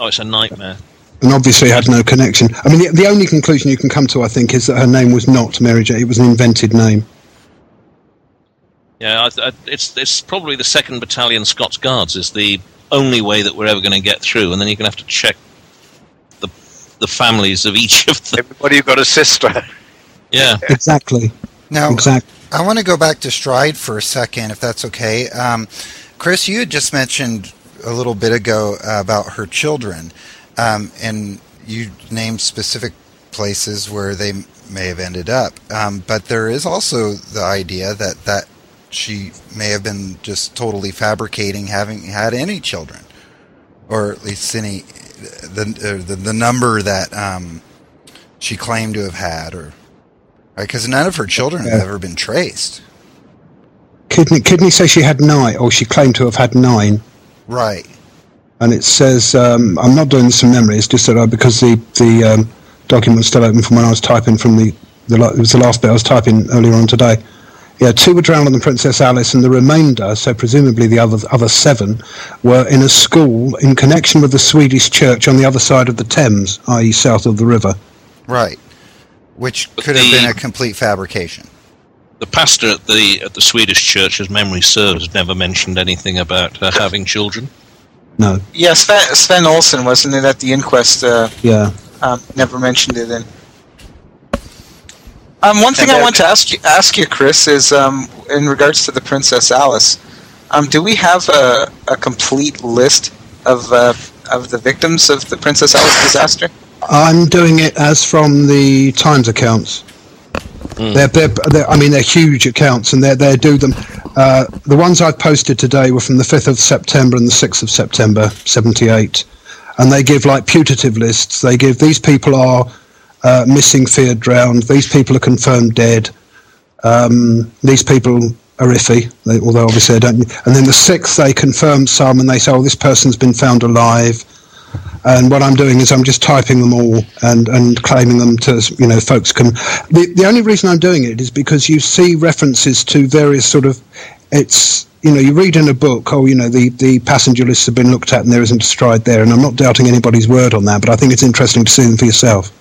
Oh, it's a nightmare. and obviously had no connection. I mean, the, the only conclusion you can come to, I think, is that her name was not Mary Jane; it was an invented name. Yeah, I, I, it's it's probably the second battalion Scots Guards is the only way that we're ever going to get through, and then you're going to have to check the the families of each of them. Everybody got a sister. Yeah, Exactly, now exactly. I want to go back to Stride for a second, if that's okay. Um, Chris, you had just mentioned a little bit ago uh, about her children, um, and you named specific places where they may have ended up. Um, but there is also the idea that that she may have been just totally fabricating having had any children, or at least any the the, the number that um, she claimed to have had, or because none of her children have ever been traced. Kidney, Kidney says she had nine, or she claimed to have had nine. Right. and it says um, I'm not doing this from memory. It's just that I, because the the um, document's still open from when I was typing from the, the it was the last bit I was typing earlier on today. Yeah, two were drowned on the Princess Alice, and the remainder, so presumably the other other seven, were in a school in connection with the Swedish church on the other side of the Thames, i.e., south of the river. Right. Which But could have been a complete fabrication. the pastor at the at the Swedish church, as memory serves, never mentioned anything about her having children. No, Yeah, Sven, Sven Olsson wasn't it at the inquest? Uh, yeah, um, never mentioned it. In um, one thing And I want to ask you, ask you, Chris, is um, in regards to the Princess Alice. Um, do we have a, a complete list of uh, of the victims of the Princess Alice disaster? I'm doing it as from the Times accounts. They're, they're, they're, I mean, they're huge accounts, and they they do them. Uh, the ones I've posted today were from the 5th of September and the 6th of September, 78, and they give like putative lists. They give these people are uh, missing, feared, drowned. These people are confirmed dead. Um, these people are iffy, they, although obviously they don't. And then the sixth, they confirm some, and they say, "Oh, this person's been found alive." And what I'm doing is I'm just typing them all and, and claiming them to you know folks can. The the only reason I'm doing it is because you see references to various sort of it's you know you read in a book oh you know the the passenger lists have been looked at and there isn't a stride there and I'm not doubting anybody's word on that but I think it's interesting to see them for yourself.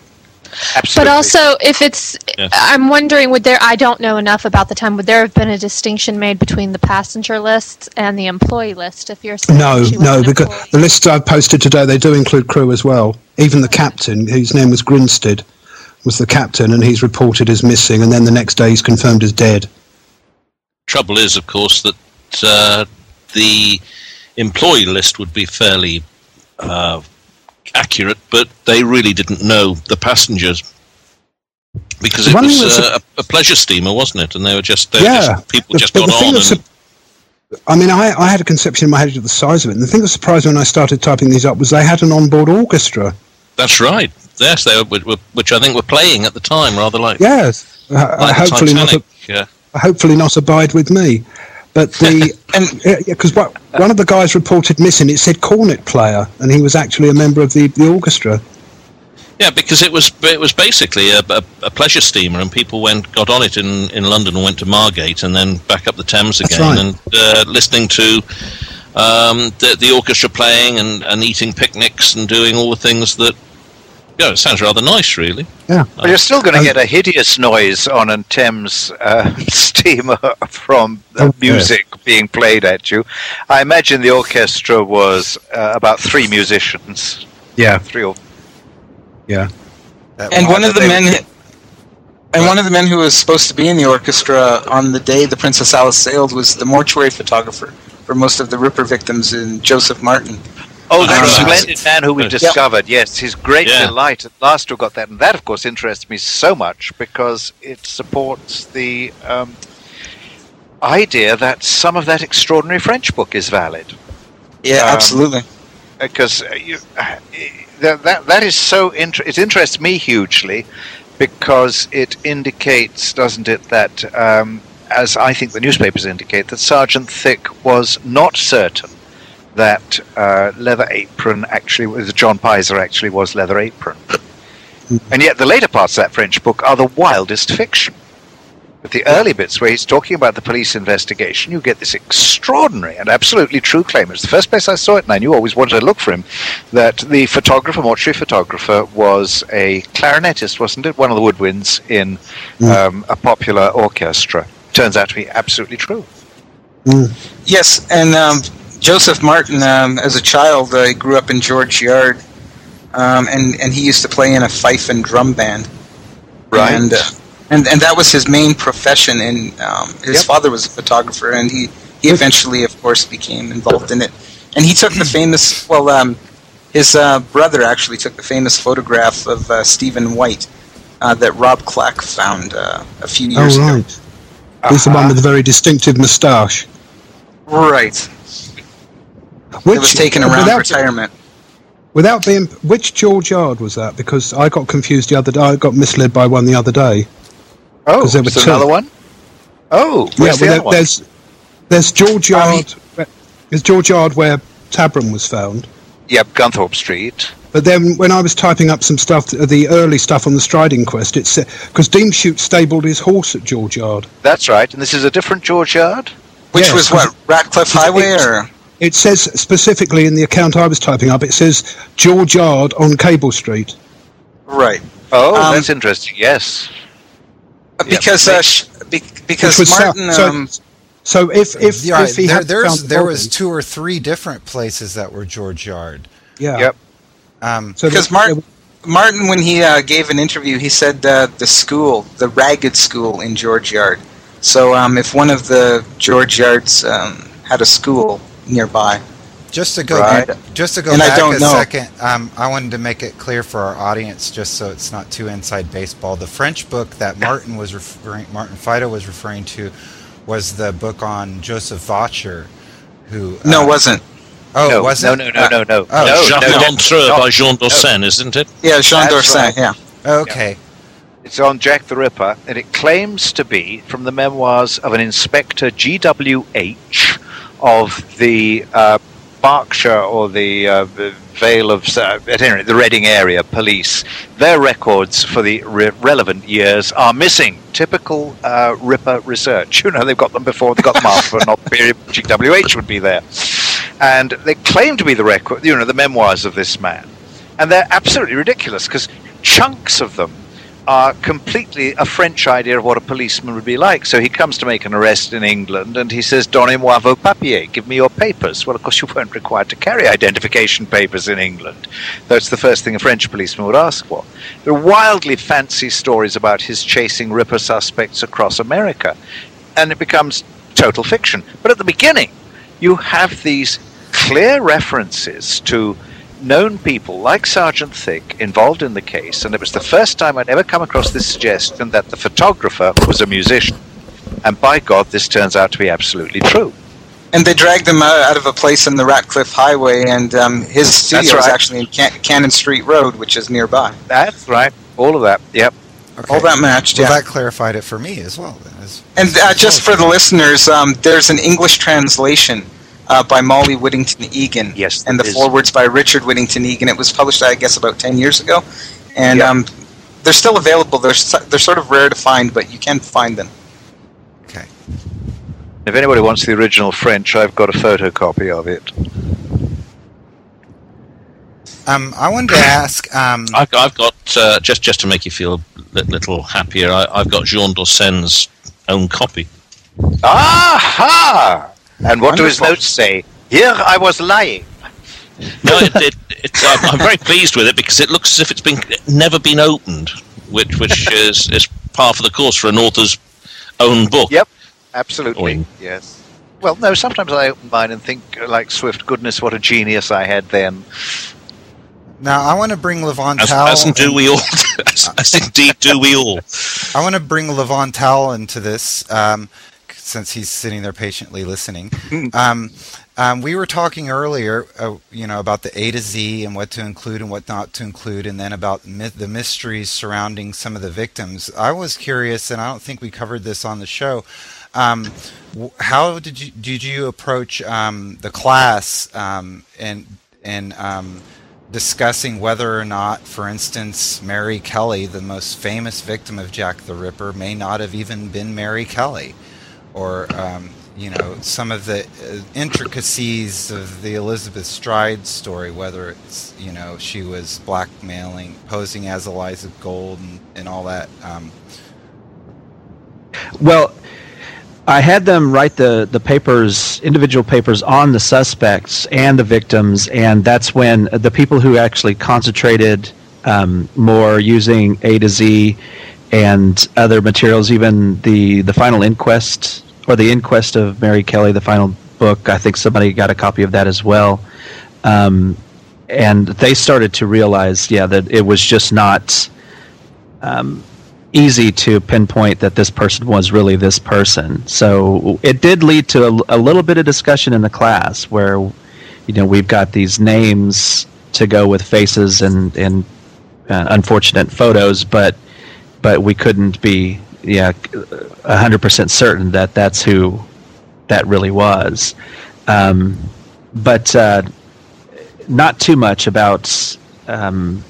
Absolutely. But also, if it's, Yeah. I'm wondering, would there? I don't know enough about the time. Would there have been a distinction made between the passenger lists and the employee list? If you're saying No, she no, because employee? the lists I've posted today they do include crew as well. Even the captain, whose name was Grinstead, was the captain, and he's reported as missing, and then the next day he's confirmed as dead. Trouble is, of course, that uh, the employee list would be fairly uh, accurate, but they really didn't know the passengers because it thing was uh, a, a pleasure steamer, wasn't it? And they were just they were Yeah, just, people The- just got on. And, su- I mean, I, I had a conception in my head of the size of it, and the thing that surprised me when I started typing these up was they had an onboard orchestra. that's right. Yes, they were, were, which I think were playing at the time, rather like, Yes, uh, like hopefully not. Titanic. yeah. Hopefully not abide with me. But the And because one of the guys reported missing, it said cornet player, and he was actually a member of the, the orchestra. Yeah, because it was it was basically a, a, a pleasure steamer, and people went got on it in, in London and went to Margate, and then back up the Thames again, right. and uh, listening to um, the, the orchestra playing and, and eating picnics and doing all the things that. Yeah, it sounds rather nice, really. Yeah, But you're still going to Um, get a hideous noise on a Thames uh, steamer from the Oh, yes. music being played at you. I imagine the orchestra was uh, about three musicians. Yeah. Three or yeah. That and one- one of the they- men And one of the men who was supposed to be in the orchestra on the day the Princess Alice sailed was the mortuary photographer for most of the Ripper victims in Joseph Martin. Oh, that splendid man who we Yep. discovered. Yes, his great Yeah. delight at last to have got that, and that, of course, interests me so much because it supports the um, idea that some of that extraordinary French book is valid. Yeah, Um, absolutely. because uh, uh, that, that that is so inter- it interests me hugely because it indicates, doesn't it, that um, as I think the newspapers indicate that Sergeant Thick was not certain that uh, Leather Apron actually was John Pizer actually was Leather Apron, and yet the later parts of that French book are the wildest fiction. But the early bits where he's talking about the police investigation, you get this extraordinary and absolutely true claim. It's the first place I saw it, and I knew always wanted to look for him. That the photographer, mortuary photographer, was a clarinetist, wasn't it? One of the woodwinds in um, a popular orchestra. Turns out to be absolutely true. Yes, and um, Joseph Martin, um, as a child, uh, grew up in George Yard, um, and and he used to play in a fife and drum band. Right. And, uh, and and that was his main profession. And um, his Yep. father was a photographer, and he he eventually, of course, became involved in it. And he took the famous well, um, his uh, brother actually took the famous photograph of uh, Stephen White uh, that Rob Clack found uh, a few years oh, ago. right. He's the one with the very distinctive moustache. Right. Which it was taken around without, retirement. without being. Which George Yard was that? Because I got confused the other day. I got misled by one the other day. Oh, 'Cause there were is there two. another one? Oh, where's the well, other there- one? there's there's George Yard. where- there's George Yard where Tabram was found. Yep, Gunthorpe Street. But then when I was typing up some stuff, the early stuff on the Stride inquest, it said because Diemschutz stabled his horse at George Yard. That's right. And this is a different George Yard? Which Yes, was what Ratcliffe it's- Highway, it's- or It says specifically in the account I was typing up, it says George Yard on Cable Street. right? Oh, Um, that's interesting. Yes. Because Yeah. uh, sh- be- because was Martin, south. um, so, so if if, Yeah, if he there, had there's, found the there body- was two or three different places that were George Yard. yeah. Yep. Um, So because Martin, Martin, when he uh, gave an interview, he said uh, the school, the Ragged School in George Yard. So um, if one of the George Yards um, had a school nearby, Just to go, Right. just to go And I back don't a know. second, um, I wanted to make it clear for our audience, just so it's not too inside baseball. The French book that Martin was referring, Martin Fido was referring to, was the book on Joseph Vacher, who. no, uh, it wasn't. Oh, no, was no, no, no, no, no. Oh, no, Jacques no, d'Entreux no. by Jean Dorsenne, isn't it? Yeah, Jean That's Dorsenne. right. Yeah, Okay. It's on Jack the Ripper, and it claims to be from the memoirs of an Inspector G.W.H. of the uh, Berkshire or the, uh, Vale of, uh, at any rate, the Reading area police. Their records for the re- relevant years are missing. Typical uh, Ripper research. You know, they've got them before, they got them after, not the period G.W.H. would be there. And they claim to be the record, you know, the memoirs of this man. And they're absolutely ridiculous because chunks of them are completely a French idea of what a policeman would be like. So he comes to make an arrest in England and he says, Donnez-moi vos papiers, give me your papers. Well, of course, you weren't required to carry identification papers in England. That's the first thing a French policeman would ask for. There are wildly fancy stories about his chasing Ripper suspects across America. And it becomes total fiction. But at the beginning, you have these clear references to known people like Sergeant Thick involved in the case, and it was the first time I'd ever come across this suggestion that the photographer was a musician. And by God, this turns out to be absolutely true. and they dragged him out, out of a place in the Ratcliffe Highway, and um, his studio is right. actually in Can- Cannon Street Road, which is nearby. That's right. All of that. Yep. okay. All that matched. Well, yeah. that clarified it for me as well. Then, as, And as uh, well just as for the you. listeners, um, there's an English translation uh, by Molly Whittington Egan. Yes, And the there is. forwards by Richard Whittington Egan. It was published, I guess, about 10 years ago. And Yeah. um, they're still available. They're, they're sort of rare to find, but you can find them. Okay. If anybody wants the original French, I've got a photocopy of it. Um, I wanted to ask. Um, I've, I've got uh, just just to make you feel a little happier. I, I've got Jean Dorsenne's own copy. Aha! And what do his notes say? Here I was lying. No, it, it, it, I'm, I'm very pleased with it because it looks as if it's been never been opened. which which is is par for the course for an author's own book. Yep, absolutely. Oing. Yes. Well, no. Sometimes I open mine and think, uh, like Swift, goodness, what a genius I had then. Now I want to bring Levon As, Towell. as do we all. as, as indeed do we all. I want to bring Levon Towell into this um, since he's sitting there patiently listening. um, um, we were talking earlier, uh, you know, about the A to Z and what to include and what not to include, and then about myth- the mysteries surrounding some of the victims. I was curious, and I don't think we covered this on the show. Um, w- how did you did you approach um, the class um, and and um, discussing whether or not, for instance, Mary Kelly, the most famous victim of Jack the Ripper, may not have even been Mary Kelly, or um, you know some of the uh, intricacies of the Elizabeth Stride story, whether it's you know she was blackmailing, posing as Eliza Gold, and, and all that. Um, Well, I had them write the, the papers, individual papers on the suspects and the victims, and that's when the people who actually concentrated um, more using A to Z and other materials, even the, the final inquest or the inquest of Mary Kelly, the final book. I think somebody got a copy of that as well. Um, and they started to realize, yeah, that it was just not um, easy to pinpoint that this person was really this person. So it did lead to a, a little bit of discussion in the class where, you know, we've got these names to go with faces and and uh, unfortunate photos, but but we couldn't be yeah hundred percent certain that that's who that really was. Um, but uh, not too much about um,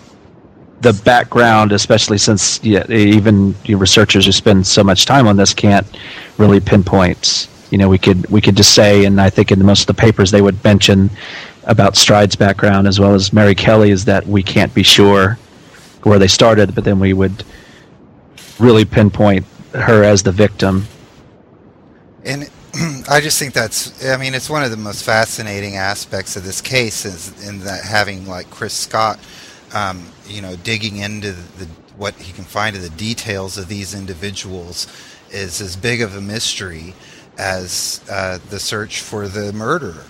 the background, especially since yeah, even researchers who spend so much time on this can't really pinpoint. You know, we could we could just say, and I think in most of the papers they would mention about Stride's background as well as Mary Kelly's that we can't be sure where they started, but then we would really pinpoint her as the victim. And I just think that's, I mean, it's one of the most fascinating aspects of this case is in that having like Chris Scott, um, you know, digging into the, what he can find of the details of these individuals is as big of a mystery as uh, the search for the murderer.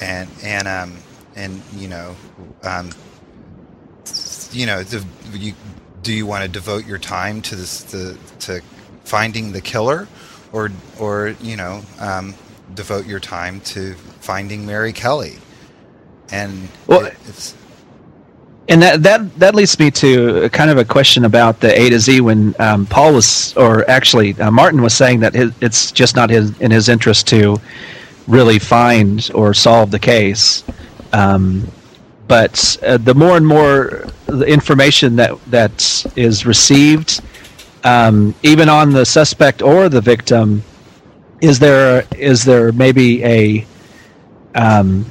And, and, um, and, you know, um, you know, the, you, do you want to devote your time to this, the, to finding the killer? or or you know um, devote your time to finding Mary Kelly. And Well, it- it's And that, that that leads me to kind of a question about the A to Z when um, Paul was, or actually uh, Martin was saying that his, it's just not his in his interest to really find or solve the case. Um, but uh, the more and more the information that that is received, um, even on the suspect or the victim, is there is there maybe a um,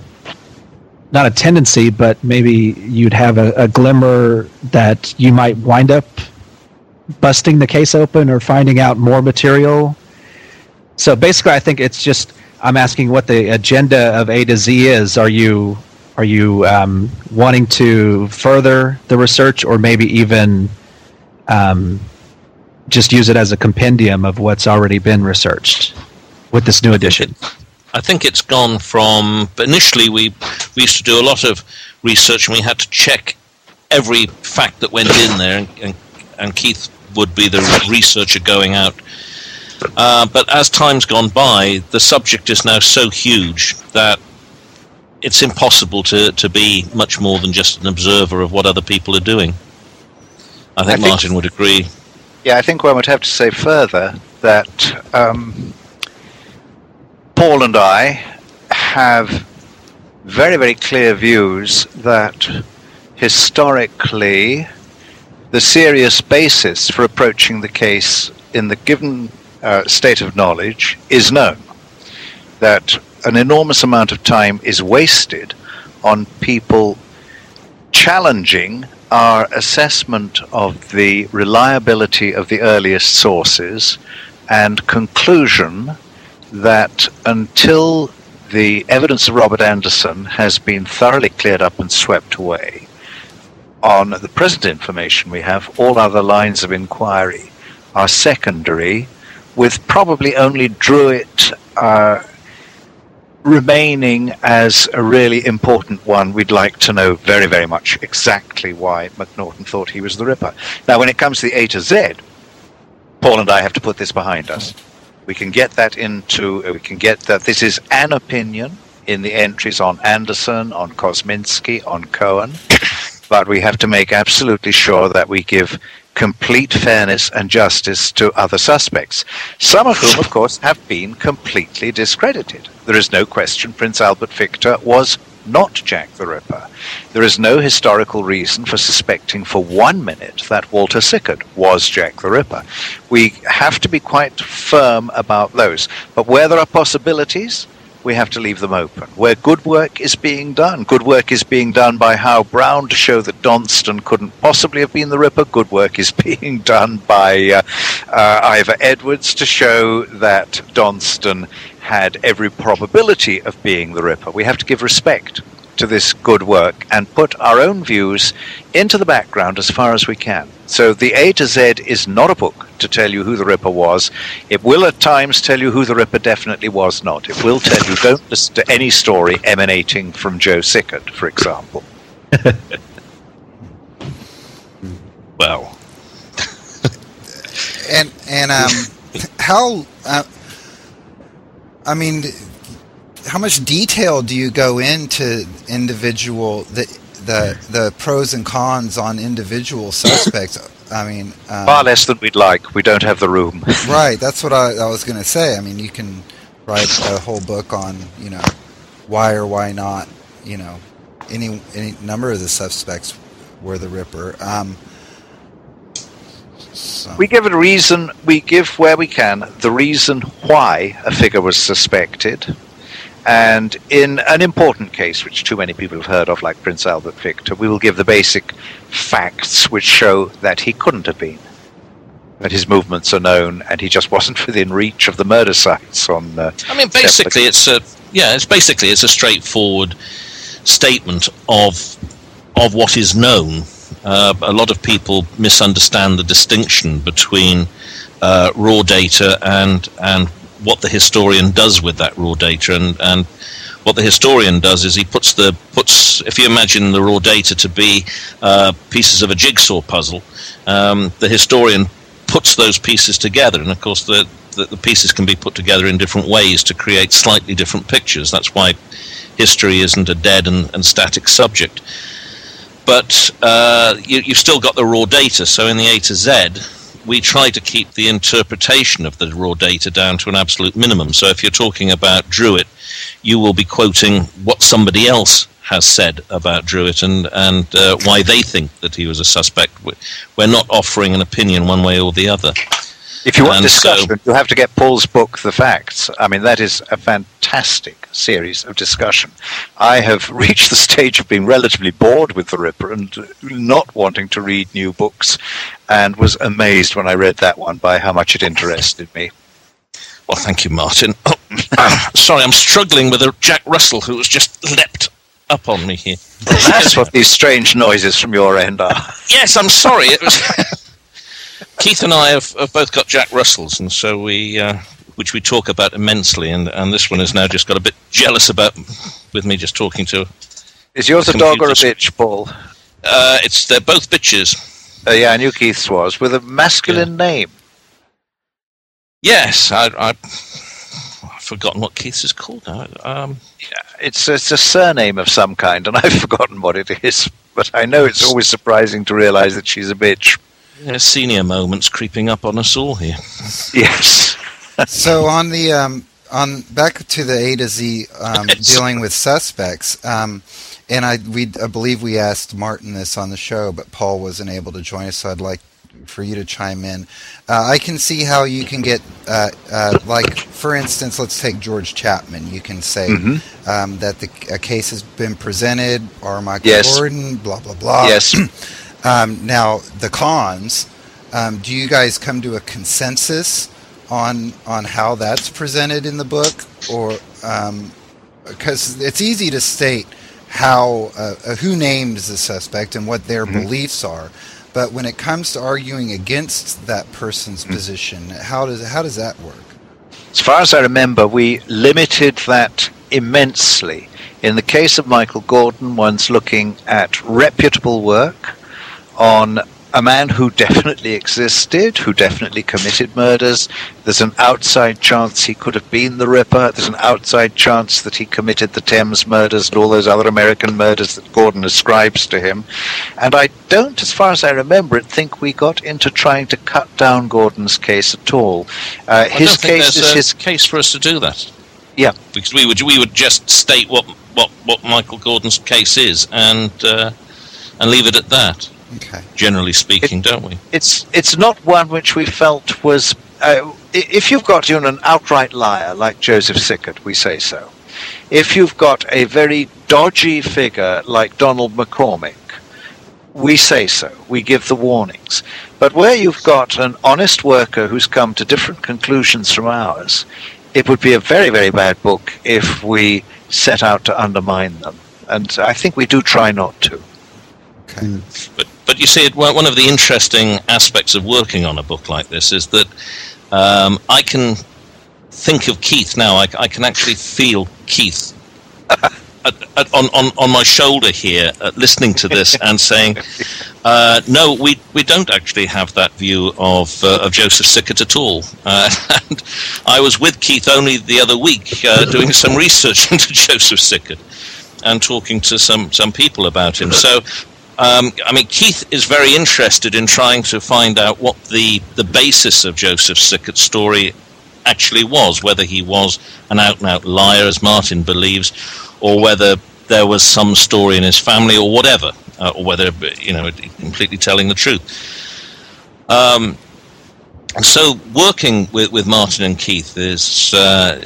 not a tendency, but maybe you'd have a, a glimmer that you might wind up busting the case open or finding out more material. So basically, I think it's just I'm asking what the agenda of A to Z is. Are you are you um, wanting to further the research, or maybe even um, just use it as a compendium of what's already been researched with this new edition? I think it's gone from. Initially, we we used to do a lot of research, and we had to check every fact that went in there, and, and, and Keith would be the researcher going out. Uh, but as time's gone by, the subject is now so huge that it's impossible to, to be much more than just an observer of what other people are doing. I think think- Martin would agree. Yeah, I think one would have to say further that um, Paul and I have very, very clear views that historically the serious basis for approaching the case in the given uh, state of knowledge is known. That an enormous amount of time is wasted on people challenging our assessment of the reliability of the earliest sources and conclusion that until the evidence of Robert Anderson has been thoroughly cleared up and swept away, on the present information we have, all other lines of inquiry are secondary, with probably only Druitt uh, remaining as a really important one. We'd like to know very, very much exactly why Macnaghten thought he was the Ripper. Now, when it comes to the A to Z, Paul and I have to put this behind us. We can get that into, uh, we can get that this is an opinion in the entries on Anderson, on Kosminski, on Cohen, but we have to make absolutely sure that we give complete fairness and justice to other suspects, some of whom, of course, have been completely discredited. There is no question Prince Albert Victor was not Jack the Ripper. There is no historical reason for suspecting for one minute that Walter Sickert was Jack the Ripper. We have to be quite firm about those. But where there are possibilities, we have to leave them open. Where good work is being done, good work is being done by Hal Brown to show that Donston couldn't possibly have been the Ripper. Good work is being done by uh, uh, Ivor Edwards to show that Donston had every probability of being the Ripper. We have to give respect to this good work and put our own views into the background as far as we can. So the A to Z is not a book to tell you who the Ripper was. It will at times tell you who the Ripper definitely was not. It will tell you don't listen to any story emanating from Joe Sickert, for example. well, and and um, how uh, I mean, how much detail do you go into individual the the the pros and cons on individual suspects? I mean, um, far less than we'd like. We don't have the room. right. That's what I, I was going to say. I mean, you can write a whole book on you know why or why not you know any any number of the suspects were the Ripper. Um, so. We give a reason. We give where we can the reason why a figure was suspected and in an important case, which too many people have heard of, like Prince Albert Victor, we will give the basic facts which show that he couldn't have been. That his movements are known, and he just wasn't within reach of the murder sites. On uh, I mean, basically, it's a yeah, it's basically it's a straightforward statement of of what is known. Uh, a lot of people misunderstand the distinction between uh, raw data and and what the historian does with that raw data. And, and what the historian does is he puts the puts if you imagine the raw data to be uh, pieces of a jigsaw puzzle um, the historian puts those pieces together. And of course the, the, the pieces can be put together in different ways to create slightly different pictures. That's why history isn't a dead and, and static subject. But uh, you, you've still got the raw data. So in the a to z we try to keep the interpretation of the raw data down to an absolute minimum. So if you're talking about Druitt, you will be quoting what somebody else has said about Druitt and, and uh, why they think that he was a suspect. We're not offering an opinion one way or the other. If you want and discussion, so, you have to get Paul's book, The Facts. I mean, that is a fantastic series of discussion. I have reached the stage of being relatively bored with The Ripper and not wanting to read new books, and was amazed when I read that one by how much it interested me. Well, thank you, Martin. Oh, sorry, I'm struggling with a Jack Russell who has just leapt up on me here. That's what these strange noises from your end are. yes, I'm sorry. It was. Keith and I have, have, both got Jack Russells, and so we, uh, which we talk about immensely, and, and this one has now just got a bit jealous about with me just talking to. Is yours a dog or a bitch, Paul? Uh, it's they're both bitches. Uh, yeah, I knew Keith's was with a masculine yeah. name. Yes, I, I, I've forgotten what Keith's is called now. Um, yeah, it's it's a surname of some kind, and I've forgotten what it is. But I know it's always surprising to realise that she's a bitch. Yeah, senior moments creeping up on us all here. yes. so on the um, on back to the A to Z um, dealing with suspects. Um, and I we I believe we asked Martin this on the show, but Paul wasn't able to join us. So I'd like for you to chime in. Uh, I can see how you can get, uh, uh, like, for instance, let's take George Chapman. You can say mm-hmm. um, that the a case has been presented, or Michael yes. Gordon, blah blah blah. Yes. um, now the cons. Um, do you guys come to a consensus on on how that's presented in the book, or because um, it's easy to state how uh, uh, who names the suspect and what their Mm-hmm. beliefs are. But when it comes to arguing against that person's Mm-hmm. position, how does how does that work? As far as I remember, we limited that immensely. In the case of Michael Gordon, one's looking at reputable work on a man who definitely existed, who definitely committed murders. There's an outside chance he could have been the Ripper. There's an outside chance that he committed the Thames murders and all those other American murders that Gordon ascribes to him. And I don't, as far as I remember it, think we got into trying to cut down Gordon's case at all. Uh, his case is a his case for us to do that. Yeah. because we would we would just state what what, what Michael Gordon's case is and uh, and leave it at that. Okay. Generally speaking, don't we? it's it's not one which we felt was uh, if you've got you know, an outright liar like Joseph Sickert, we say so. If you've got a very dodgy figure like Donald McCormick, we say so. We give the warnings. But where you've got an honest worker who's come to different conclusions from ours, it would be a very very bad book if we set out to undermine them. And I think we do try not to. Okay. But but you see, it, one of the interesting aspects of working on a book like this is that um, I can think of Keith now. I, I can actually feel Keith at, at, on, on on my shoulder here, uh, listening to this and saying, uh, "No, we we don't actually have that view of uh, of Joseph Sickert at all." Uh, and I was with Keith only the other week uh, doing some research into Joseph Sickert and talking to some some people about him. So. Um, I mean, Keith is very interested in trying to find out what the, the basis of Joseph Sickert's story actually was, whether he was an out and out liar, as Martin believes, or whether there was some story in his family, or whatever, uh, or whether, you know, completely telling the truth. Um, so, working with, with Martin and Keith is. Uh,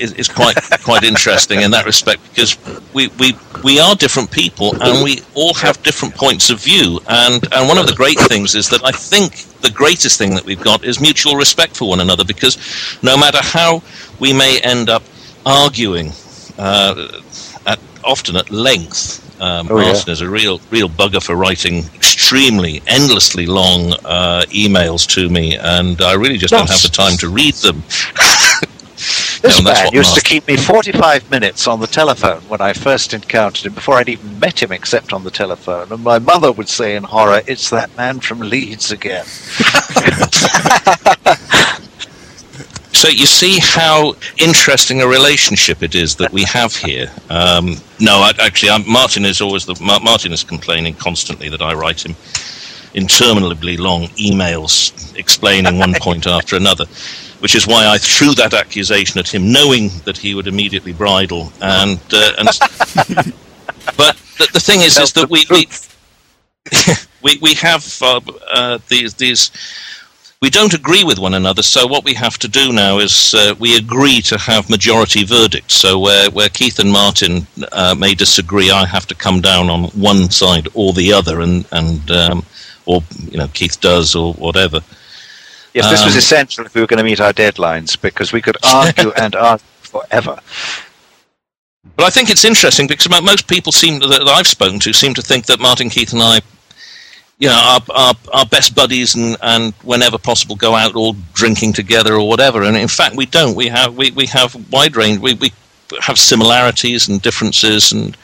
is, is quite quite interesting in that respect because we, we we are different people and we all have different points of view and and one of the great things is that I think the greatest thing that we've got is mutual respect for one another because no matter how we may end up arguing uh, at often at length um, Oh, yeah. Martin is a real real bugger for writing extremely endlessly long uh, emails to me and I really just don't have the time to read them This No, man used to keep me 45 minutes on the telephone when I first encountered him, before I'd even met him except on the telephone. And my mother would say in horror, It's that man from Leeds again. So you see how interesting a relationship it is that we have here. Um, no, I, actually, I'm, Martin is always the Ma- Martin is complaining constantly that I write him interminably long emails explaining one point after another, which is why I threw that accusation at him, knowing that he would immediately bridle. And uh, and but the, the thing is, is that we we, we we have uh, uh, these these we don't agree with one another. So what we have to do now is uh, we agree to have majority verdicts. So where where Keith and Martin uh, may disagree, I have to come down on one side or the other, and and um, or you know Keith does or whatever. Yes, this was Um, essential if we were going to meet our deadlines, because we could argue and argue forever. But I think it's interesting because most people seem that that I've spoken to seem to think that Martin Keith and I, you know, are are, are best buddies and, and whenever possible go out all drinking together or whatever. And in fact, we don't. We have we, we have wide range. We, we have similarities and differences and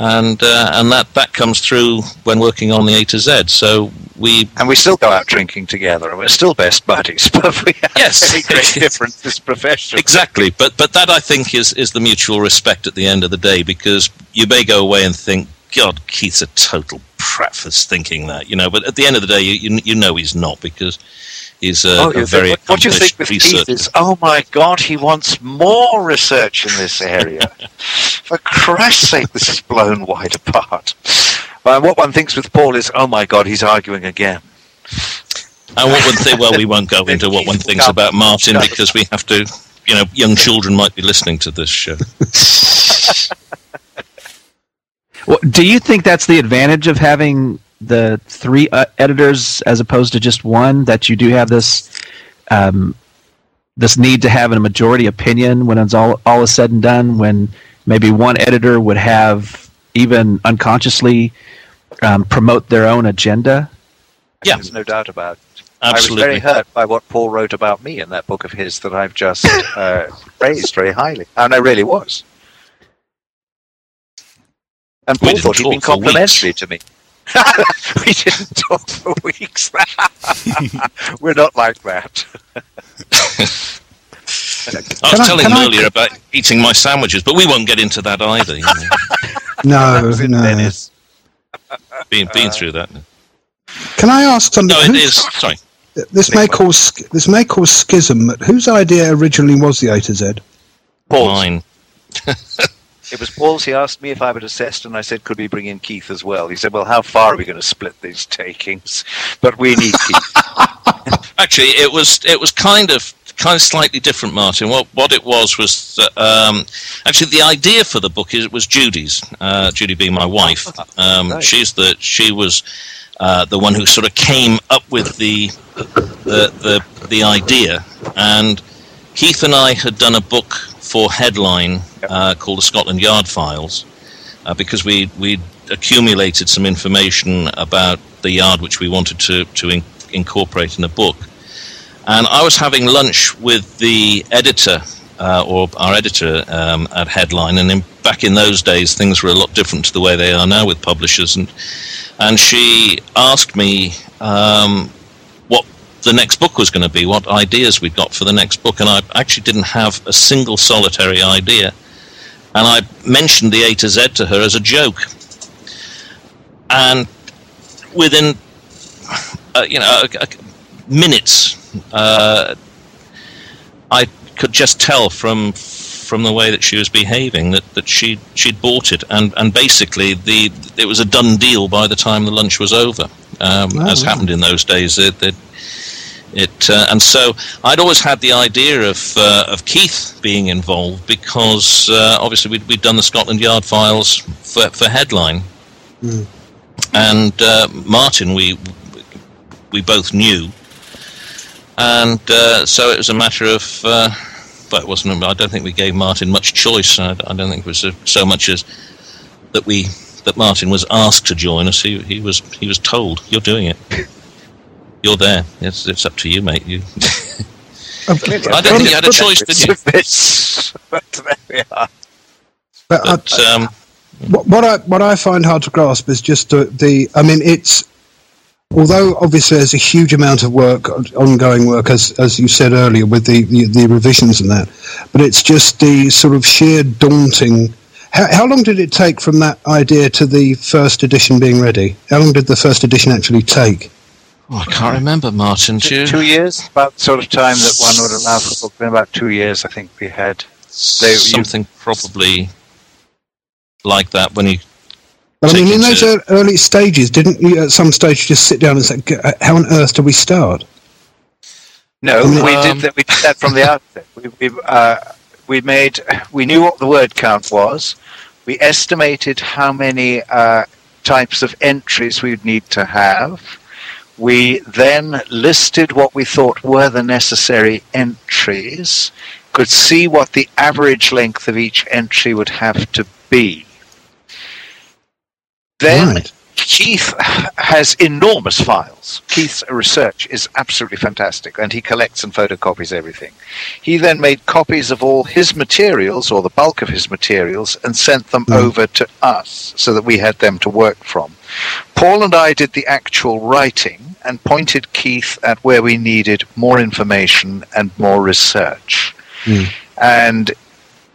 and uh, and that that comes through when working on the A to Z. So we And we still go out drinking together, and we're still best buddies, but we have Yes. very great differences professionally. Exactly, but but that I think is is the mutual respect at the end of the day because you may go away and think, God, Keith's a total prat for thinking that, you know. But at the end of the day, you you, you know he's not because he's a, Oh, a you very think, what you think with researcher. Keith is, oh my God, he wants more research in this area. For Christ's sake, this is blown wide apart. But what one thinks with Paul is, oh my God, he's arguing again. And what one thing, well, we won't go into what one thinks about Martin because we have to, you know, young children might be listening to this show. Well, do you think that's the advantage of having the three uh, editors as opposed to just one? That you do have this um, this need to have a majority opinion when it's all all is said and done. When maybe one editor would have even unconsciously um, promote their own agenda. Yeah. There's no doubt about it. Absolutely. I was very hurt by what Paul wrote about me in that book of his that I've just uh, praised very highly. And I really was. And We Paul didn't thought he'd been complimentary to me. we didn't talk for weeks. We're not like that. I Can was I- telling can him I- earlier about eating my sandwiches, but we won't get into that either. You know. No, was in no. Venice. been been through that. Can I ask something? No, it Who's- is. Sorry. This may cause this may cause schism. But whose idea originally was the A to Z? Paul's. Mine. It was Paul's. He asked me if I would assist, and I said, could we bring in Keith as well? He said, well, how far are we going to split these takings? But we need Keith. Actually, it was it was kind of kind of slightly different, Martin. What what it was was that, um, actually the idea for the book is it was Judy's. Uh, Judy being my wife. Um, Right. She's the she was uh, the one who sort of came up with the the the the idea, and Keith and I had done a book for Headline uh, called the Scotland Yard Files uh, because we we accumulated some information about the yard which we wanted to to in, incorporate in a book. And I was having lunch with the editor uh, or our editor um, at Headline, and in, back in those days things were a lot different to the way they are now with publishers. And and she asked me um, the next book was going to be, what ideas we'd got for the next book, and I actually didn't have a single solitary idea. And I mentioned the A to Z to her as a joke. And within, uh, you know, a- a- minutes, uh, I could just tell from from the way that she was behaving that, that she she'd bought it, and, and basically the it was a done deal by the time the lunch was over, um, Oh, as wow. happened in those days. It, it, it uh, and so I'd always had the idea of uh, of Keith being involved because uh, obviously we'd, we'd done the Scotland Yard files for, for headline, Mm. and uh, Martin we we both knew, and uh, so it was a matter of. Uh, but it wasn't. I don't think we gave Martin much choice. I, I don't think it was uh, so much as that we that Martin was asked to join us. He, he was he was told, "You're doing it. You're there. It's it's up to you, mate. You." I don't think you had a choice, did you? This, but there we are. But I- um, what, what I what I find hard to grasp is just the, the I mean it's although obviously there's a huge amount of work ongoing work as as you said earlier with the the, the revisions and that but it's just the sort of sheer daunting how, how long did it take from that idea to the first edition being ready how long did the first edition actually take oh, I can't remember, Martin. Do you? Two years, about the sort of time that one would allow for a book. Been about two years, I think we had. They- you- something probably like that when you. but I mean in those to- ear- early stages didn't you at some stage just sit down and say how on earth do we start No, Um, we did that. We did that from the outset. We we, uh, we made. We knew what the word count was. We estimated how many uh, types of entries we'd need to have. We then listed what we thought were the necessary entries. Could see what the average length of each entry would have to be. Then Right. Keith has enormous files. Keith's research is absolutely fantastic, and he collects and photocopies everything. He then made copies of all his materials, or the bulk of his materials, and sent them Mm. over to us so that we had them to work from. Paul and I did the actual writing and pointed Keith at where we needed more information and more research. Mm. And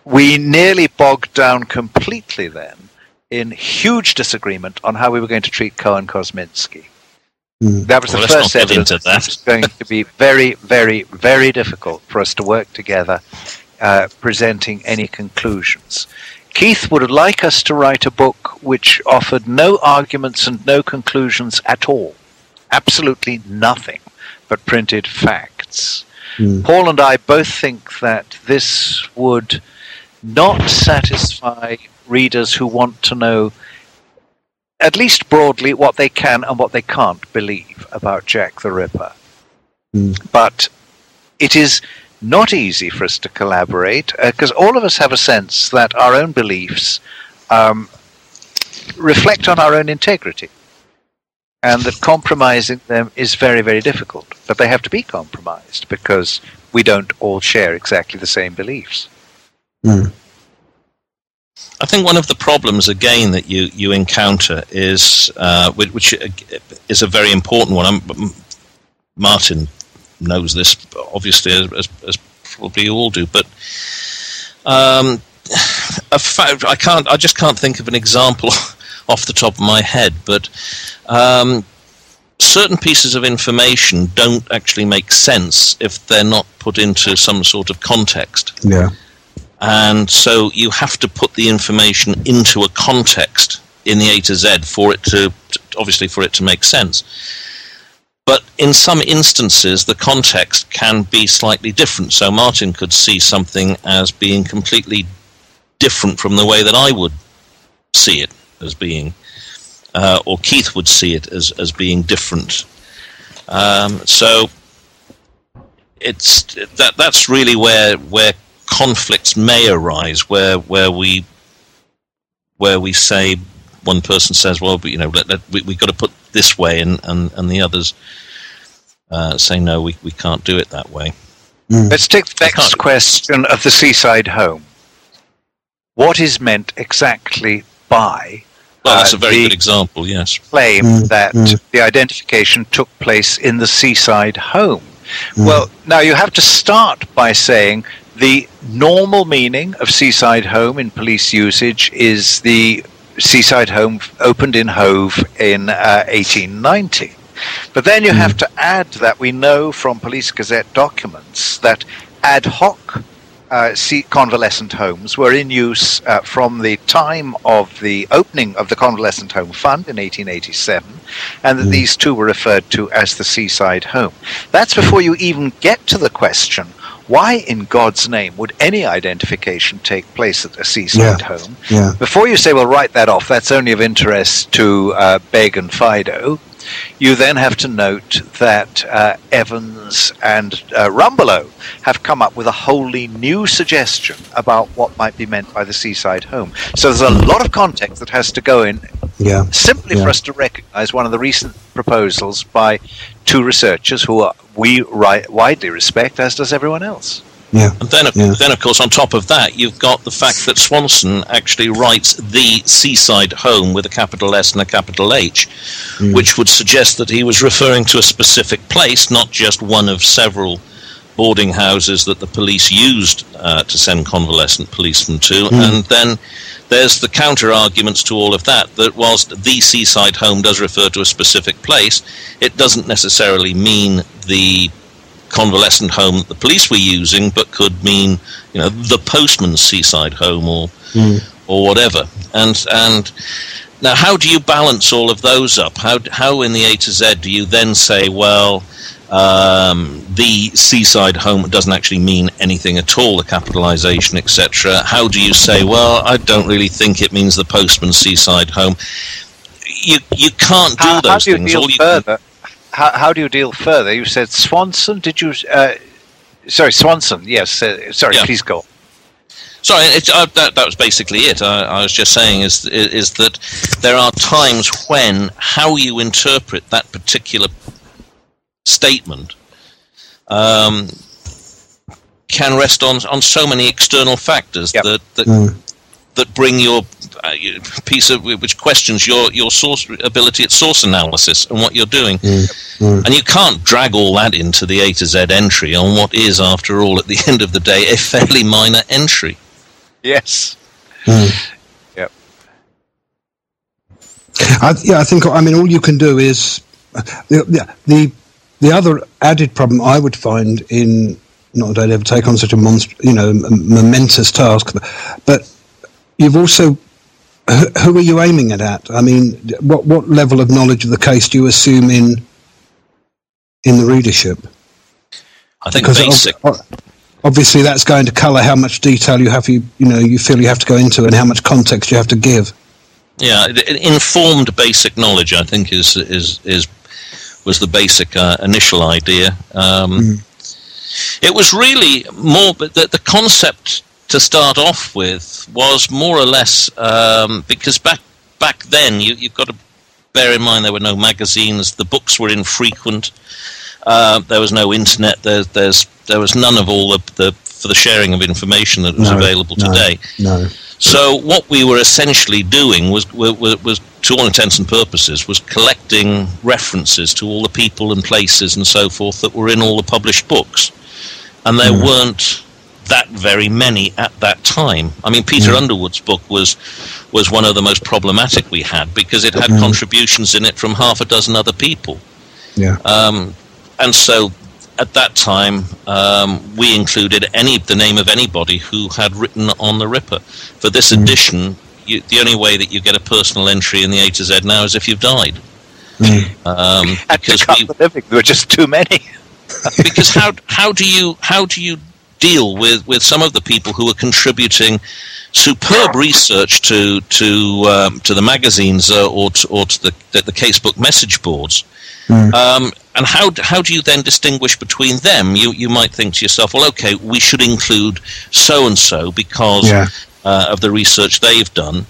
we nearly bogged down completely then in huge disagreement on how we were going to treat Cohen Kosminski. Mm. That was Well, the first get evidence into that that. it was going to be very, very, very difficult for us to work together uh, presenting any conclusions. Keith would like us to write a book which offered no arguments and no conclusions at all. Absolutely nothing but printed facts. Mm. Paul and I both think that this would not satisfy readers who want to know, at least broadly, what they can and what they can't believe about Jack the Ripper. Mm. But it is not easy for us to collaborate because all of us have a sense that our own beliefs um, reflect on our own integrity and that compromising them is very, very difficult. But they have to be compromised because we don't all share exactly the same beliefs. Mm. I think one of the problems again that you, you encounter is uh, which, which is a very important one. I'm, Martin knows this obviously as, as probably all do, but um, fact, I can't. I just can't think of an example off the top of my head, but. Um, certain pieces of information don't actually make sense if they're not put into some sort of context. Yeah and so you have to put the information into a context in the A to Z for it to, obviously, for it to make sense. But in some instances, the context can be slightly different. So Martin could see something as being completely different from the way that I would see it as being, uh, or Keith would see it as, as being different. Um, so it's that that's really where where conflicts may arise where where we where we say one person says, well, you know, let, let, we, we've got to put this way, and, and, and the others uh, say, no, we, we can't do it that way. Mm. Let's take the next question of the seaside home. What is meant exactly by well, that's uh, a very good example, yes. Claim mm, that mm. the identification took place in the seaside home. Mm. Well, now you have to start by saying the normal meaning of seaside home in police usage is the seaside home opened in Hove in uh, 1890. But then you mm. have to add that we know from Police Gazette documents that ad hoc uh, convalescent homes were in use uh, from the time of the opening of the Convalescent Home Fund in 1887, and that mm. these two were referred to as the seaside home. That's before you even get to the question why in God's name would any identification take place at a seaside yeah. home? Yeah. Before you say, well, write that off, that's only of interest to uh, Begg and Fido, you then have to note that uh, Evans and uh, Rumbelow have come up with a wholly new suggestion about what might be meant by the seaside home. So there's a lot of context that has to go in yeah. simply yeah. for us to recognize one of the recent proposals by two researchers who are, we ri- widely respect, as does everyone else. Yeah. And then, yeah. then, of course, on top of that, you've got the fact that Swanson actually writes the seaside home with a capital S and a capital H, mm. which would suggest that he was referring to a specific place, not just one of several boarding houses that the police used uh, to send convalescent policemen to. Mm. And then there's the counter arguments to all of that that whilst the seaside home does refer to a specific place, it doesn't necessarily mean the convalescent home that the police were using, but could mean you know the postman's seaside home or mm. or whatever. And and now, how do you balance all of those up? How how in the A to Z do you then say, well, um, the seaside home doesn't actually mean anything at all, the capitalization, etc. How do you say, well, I don't really think it means the postman's seaside home? You you can't do how, those how do you things. Deal further? how, how do you deal further? You said Swanson. Did you? Uh, sorry, Swanson. Yes. Uh, sorry. Yeah. Please go. Sorry, it, uh, that, that was basically it. I, I, was just saying is is that there are times when how you interpret that particular statement um, can rest on on so many external factors yep. that that, mm. that bring your uh, piece of which questions your your source ability at source analysis and what you're doing, mm, mm. and you can't drag all that into the A to Z entry on what is, after all, at the end of the day, a fairly minor entry. Yes. Mm. Yep. I, yeah, I think. I mean, all you can do is uh, the, the the other added problem I would find in not that I'd ever take on such a monster, you know, momentous task, but, but you've also who are you aiming it at? I mean, what what level of knowledge of the case do you assume in in the readership? I think because basic. obviously, that's going to colour how much detail you have you you know you feel you have to go into and how much context you have to give. Yeah, informed basic knowledge, I think, is is is was the basic uh, initial idea. Um, mm. It was really more, but the, the concept to start off with was more or less um, because back back then you, you've got to bear in mind there were no magazines, the books were infrequent, uh, there was no internet, there, there's there was none of all the, the for the sharing of information that was No, available no. today. No. So what we were essentially doing was, was, was, to all intents and purposes, was collecting references to all the people and places and so forth that were in all the published books, and there Mm. weren't that very many at that time. I mean, Peter Mm. Underwood's book was was one of the most problematic we had because it had Mm. contributions in it from half a dozen other people. Yeah. Um, and so at that time, um, we included any the name of anybody who had written on the Ripper. For this Mm. edition, you, the only way that you get a personal entry in the A to Z now is if you've died. Mm. Um, Had to because cut we, the living. There were just too many. because how how do you how do you deal with, with some of the people who are contributing superb research to to um, to the magazines uh, or to, or to the, the the casebook message boards? Mm. Um, and how how do you then distinguish between them? You you might think to yourself, well, okay, we should include so and so because Yeah. uh, of the research they've done,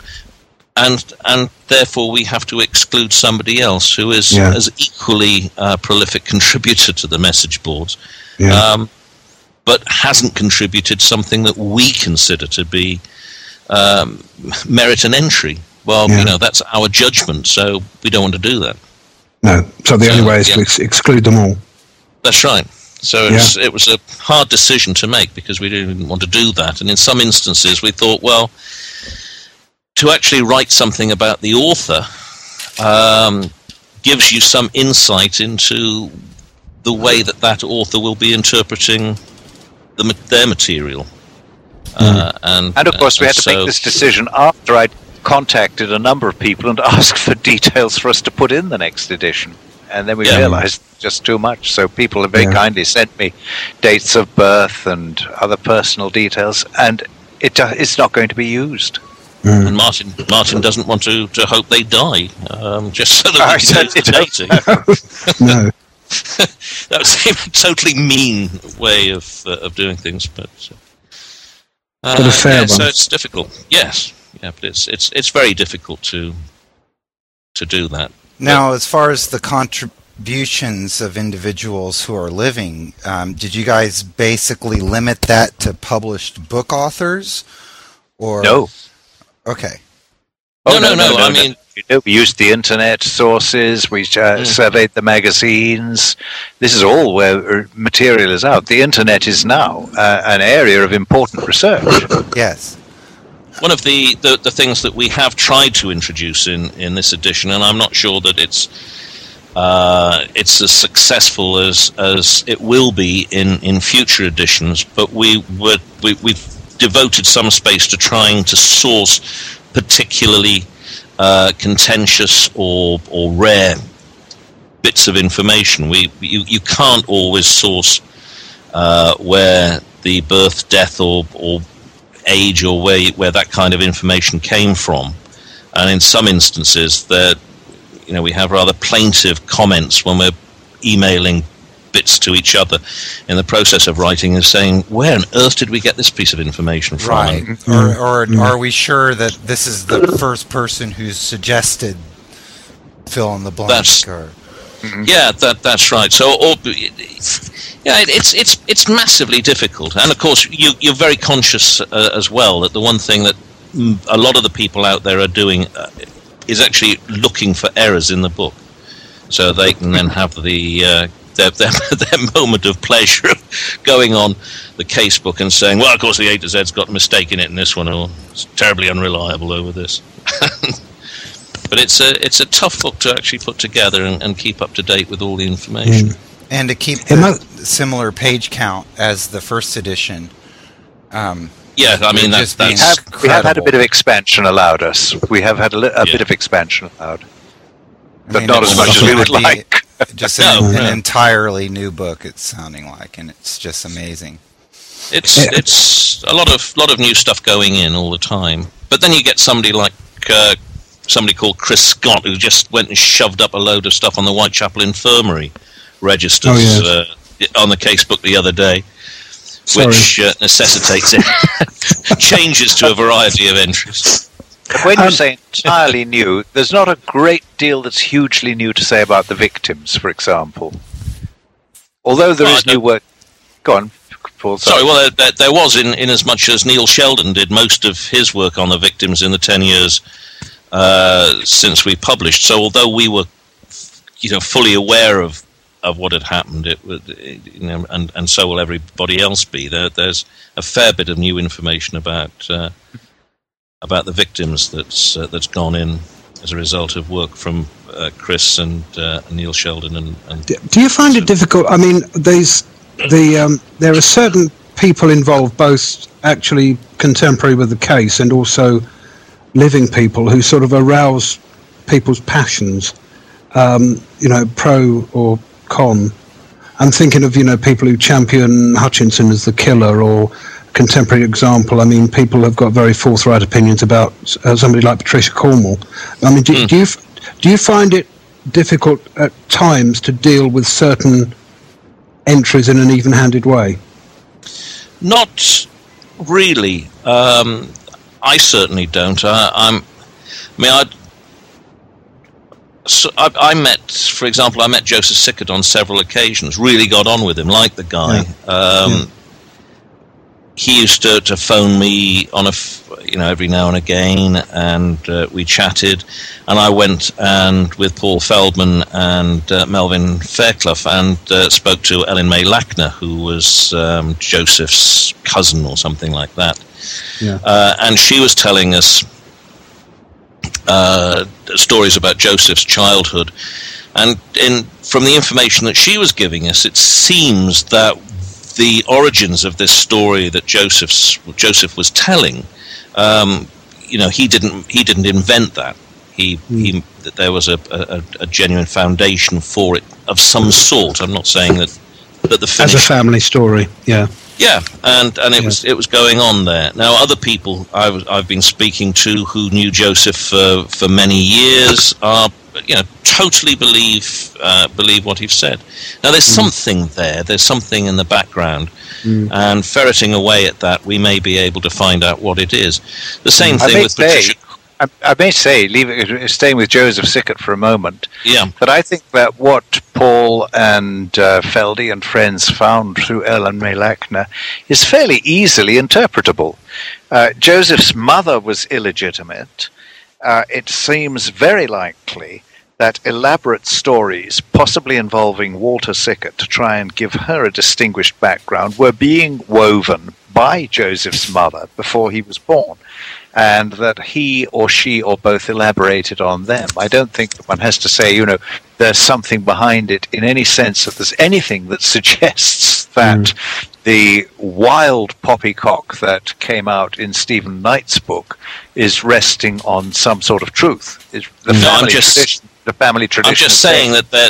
and and therefore we have to exclude somebody else who is Yeah. as equally uh, prolific contributor to the message boards, Yeah. um, but hasn't contributed something that we consider to be um, merit an entry. Well, you know that's our judgment, so we don't want to do that. No. So the So, only way is to ex- exclude them all. That's right. So it was, it was a hard decision to make because we didn't want to do that. And in some instances, we thought, well, to actually write something about the author um, gives you some insight into the way that that author will be interpreting the, their material. Uh, and, And of course, we had to so- make this decision after I'd contacted a number of people and asked for details for us to put in the next edition. And then we Yeah. realized just too much. So people have very Yeah. kindly sent me dates of birth and other personal details, and it uh, it's not going to be used. Mm. And Martin Martin doesn't want to, to hope they die, um, just so that I we can use the certainly data. No. that would seem a totally mean way of uh, of doing things, but uh, But a fair yeah, so it's difficult. Yes, yeah, but it's it's it's very difficult to to do that. Now, as far as the contributions of individuals who are living, um, did you guys basically limit that to published book authors? Or No. Okay. Oh, no, no, no, I mean, You know, we used the internet sources. We uh, Mm. surveyed the magazines. This is all where uh, material is out. The internet is now uh, an area of important research. Yes. One of the, the, the things that we have tried to introduce in, in this edition, and I'm not sure that it's uh, it's as successful as, as it will be in, in future editions, but we were, we, we've devoted some space to trying to source particularly uh, contentious or, or rare bits of information. We, you, you can't always source uh, where the birth, death, or, or age or where where that kind of information came from. And in some instances, that you know we have rather plaintive comments when we're emailing bits to each other in the process of writing and saying, "Where on earth did we get this piece of information from?" Right. And- Or, mm-hmm. or are we sure that this is the first person who's suggested fill in the blank? That's- or, Yeah, that that's right. So, or, yeah, it, it's it's it's massively difficult, and of course, you you're very conscious uh, as well that the one thing that mm, a lot of the people out there are doing uh, is actually looking for errors in the book, so they can then have the. Uh, their, their, their moment of pleasure of going on the casebook and saying, well, of course, the A to Z's got a mistake in it in this one, or it's terribly unreliable over this. but it's a it's a tough book to actually put together and, and keep up to date with all the information. and to keep It the mu- similar page count as the first edition. Um, Yeah, I mean It'd that, just be that's have, we have had a bit of expansion allowed us. We have had a, li- a Yeah. bit of expansion allowed, I but mean, not as much as we would like. Just No, an, no. an entirely new book. It's sounding like, and it's just amazing. it's Yeah. it's a lot of lot of new stuff going in all the time. But then you get somebody like uh, somebody called Chris Scott who just went and shoved up a load of stuff on the Whitechapel Infirmary registers Oh, yes. uh, on the casebook the other day. which uh, necessitates changes to a variety of entries. When you um, say entirely new, there's not a great deal that's hugely new to say about the victims, for example. Although there is new work. Go on. Paul, sorry. sorry, well, there, there, was in, in as much as Neil Sheldon did most of his work on the victims in the 10 years uh, since we published. So, although we were, you know, fully aware of, of what had happened, it would, you know, and, and so will everybody else be. There, there's a fair bit of new information about uh, about the victims that's uh, that's gone in as a result of work from uh, Chris and uh, Neil Sheldon. And, and do you find it difficult? I mean, these the um, there are certain people involved, both actually contemporary with the case and also living people who sort of arouse people's passions. Um, you know, pro or con. I'm thinking of you know people who champion Hutchinson as the killer or contemporary example, I mean, people have got very forthright opinions about uh, somebody like Patricia Cornwell. I mean, do, mm. do, you do you find it difficult at times to deal with certain entries in an even-handed way? Not really. Um, I certainly don't. I, I'm. I mean, I. So I, I, met, for example, I met Joseph Sickert on several occasions. Really got on with him, like the guy. Yeah. Um, yeah he used to, to phone me on a you know every now and again, and uh, we chatted. And I went and with Paul Feldman and uh, Melvin Fairclough and uh, spoke to Ellen May Lackner, who was um, Joseph's cousin or something like that. Yeah. Uh, and she was telling us uh, stories about Joseph's childhood. And in, from the information that she was giving us, it seems that the origins of this story that Joseph's Joseph was telling, um, you know, he didn't he didn't invent that. He, mm. he that there was a, a, a, genuine foundation for it of some sort. I'm not saying that, but the as a family story, yeah, yeah, and and it yeah. was it was going on there. Now, other people I was, I've been speaking to who knew Joseph for for many years are you know totally believe uh, believe what you've said. Now there's mm. something there. There's something in the background, mm. and ferreting away at that, we may be able to find out what it is. The same mm. thing with say, Patricia. I, I, may say, leaving staying with Joseph Sickert for a moment. Yeah. But I think that what Paul and uh, Feldy and friends found through Ellen May Lackner is fairly easily interpretable. Uh, Joseph's mother was illegitimate uh, it seems very likely that elaborate stories, possibly involving Walter Sickert to try and give her a distinguished background, were being woven by Joseph's mother before he was born, and that he or she or both elaborated on them. I don't think that one has to say, you know, there's something behind it in any sense that there's anything that suggests that mm the wild poppycock that came out in Stephen Knight's book is resting on some sort of truth. Is the, no, family just, tradition, the family tradition. I'm just saying that there,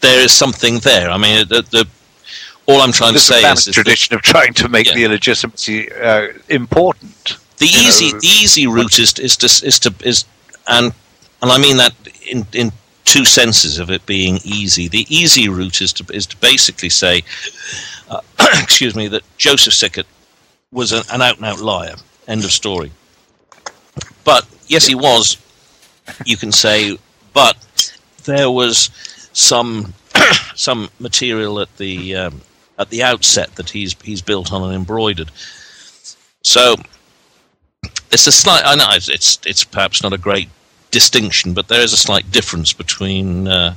there is something there. I mean, the, the all I'm trying There's to say is, the tradition that, of trying to make yeah. the illegitimacy uh, important. The easy, know. the easy route is, is to is to is and and I mean that in in two senses of it being easy. The easy route is to is to basically say uh, excuse me, that Joseph Sickert was an, an out and out liar. End of story. But yes, he was. You can say, but there was some some material at the um, at the outset that he's he's built on and embroidered. So it's a slight. I know it's it's, it's perhaps not a great distinction, but there is a slight difference between uh,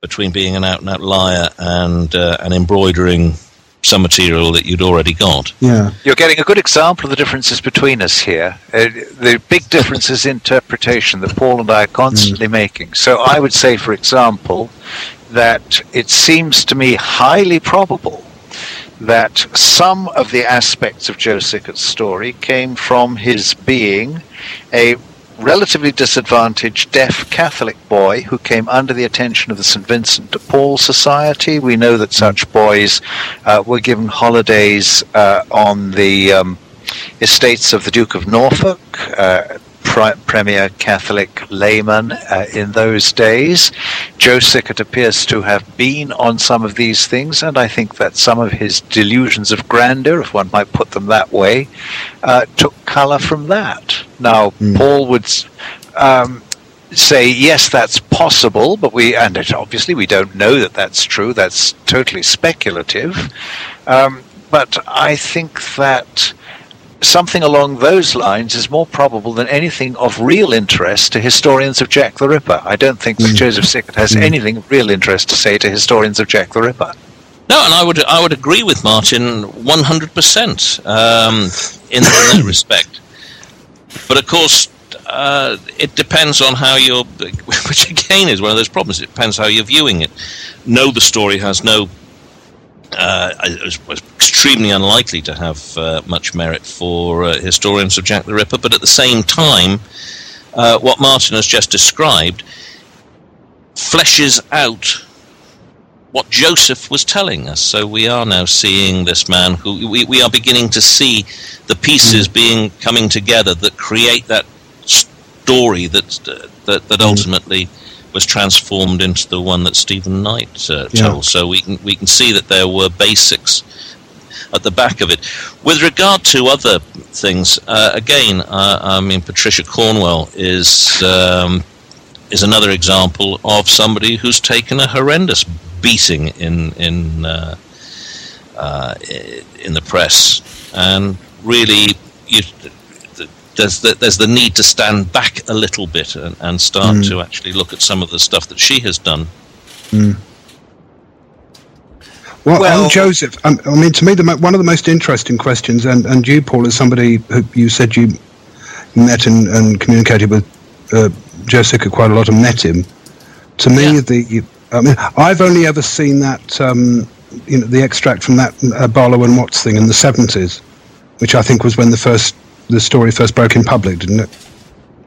between being an out and out liar and uh, and embroidering some material that you'd already got. Yeah, you're getting a good example of the differences between us here. Uh, the big difference is interpretation that Paul and I are constantly mm. making. So I would say, for example, that it seems to me highly probable that some of the aspects of Joe Sickert's story came from his being a relatively disadvantaged deaf Catholic boy who came under the attention of the St. Vincent de Paul Society. We know that such boys uh, were given holidays uh, on the um, estates of the Duke of Norfolk. Uh, pri- premier Catholic layman uh, in those days. Joe Sickert appears to have been on some of these things, and I think that some of his delusions of grandeur, if one might put them that way, uh, took colour from that. Now, Paul would. Um, say yes that's possible but we and it, obviously we don't know that that's true that's totally speculative um, but i think that something along those lines is more probable than anything of real interest to historians of jack the ripper i don't think that joseph sickert has anything of real interest to say to historians of jack the ripper No, and I would I would agree with Martin one hundred percent um, in in that respect. But of course, uh, it depends on how you're, which again is one of those problems. It depends how you're viewing it. No, the story has no. Uh, is, was extremely unlikely to have uh, much merit for uh, historians of Jack the Ripper, but at the same time, uh, what Martin has just described fleshes out what Joseph was telling us. So we are now seeing this man who we, we are beginning to see the pieces being coming together that create that story that uh, that, that ultimately was transformed into the one that Stephen Knight uh, Yeah. told. So we can we can see that there were basics at the back of it. With regard to other things, uh, again, uh, I mean Patricia Cornwell is. Um, is another example of somebody who's taken a horrendous beating in in uh, uh, in the press, and really, you, there's the, there's the need to stand back a little bit and, and start to actually look at some of the stuff that she has done. Well, Well- on Joseph, um, I mean, to me, the, one of the most interesting questions, and, and you, Paul, as somebody who you said you met and, and communicated with uh, Joe Sickert quite a lot and met him. To me, Yeah. the I mean, I've only ever seen that um, you know the extract from that uh, Barlow and Watts thing in the seventies, which I think was when the first the story first broke in public, didn't it?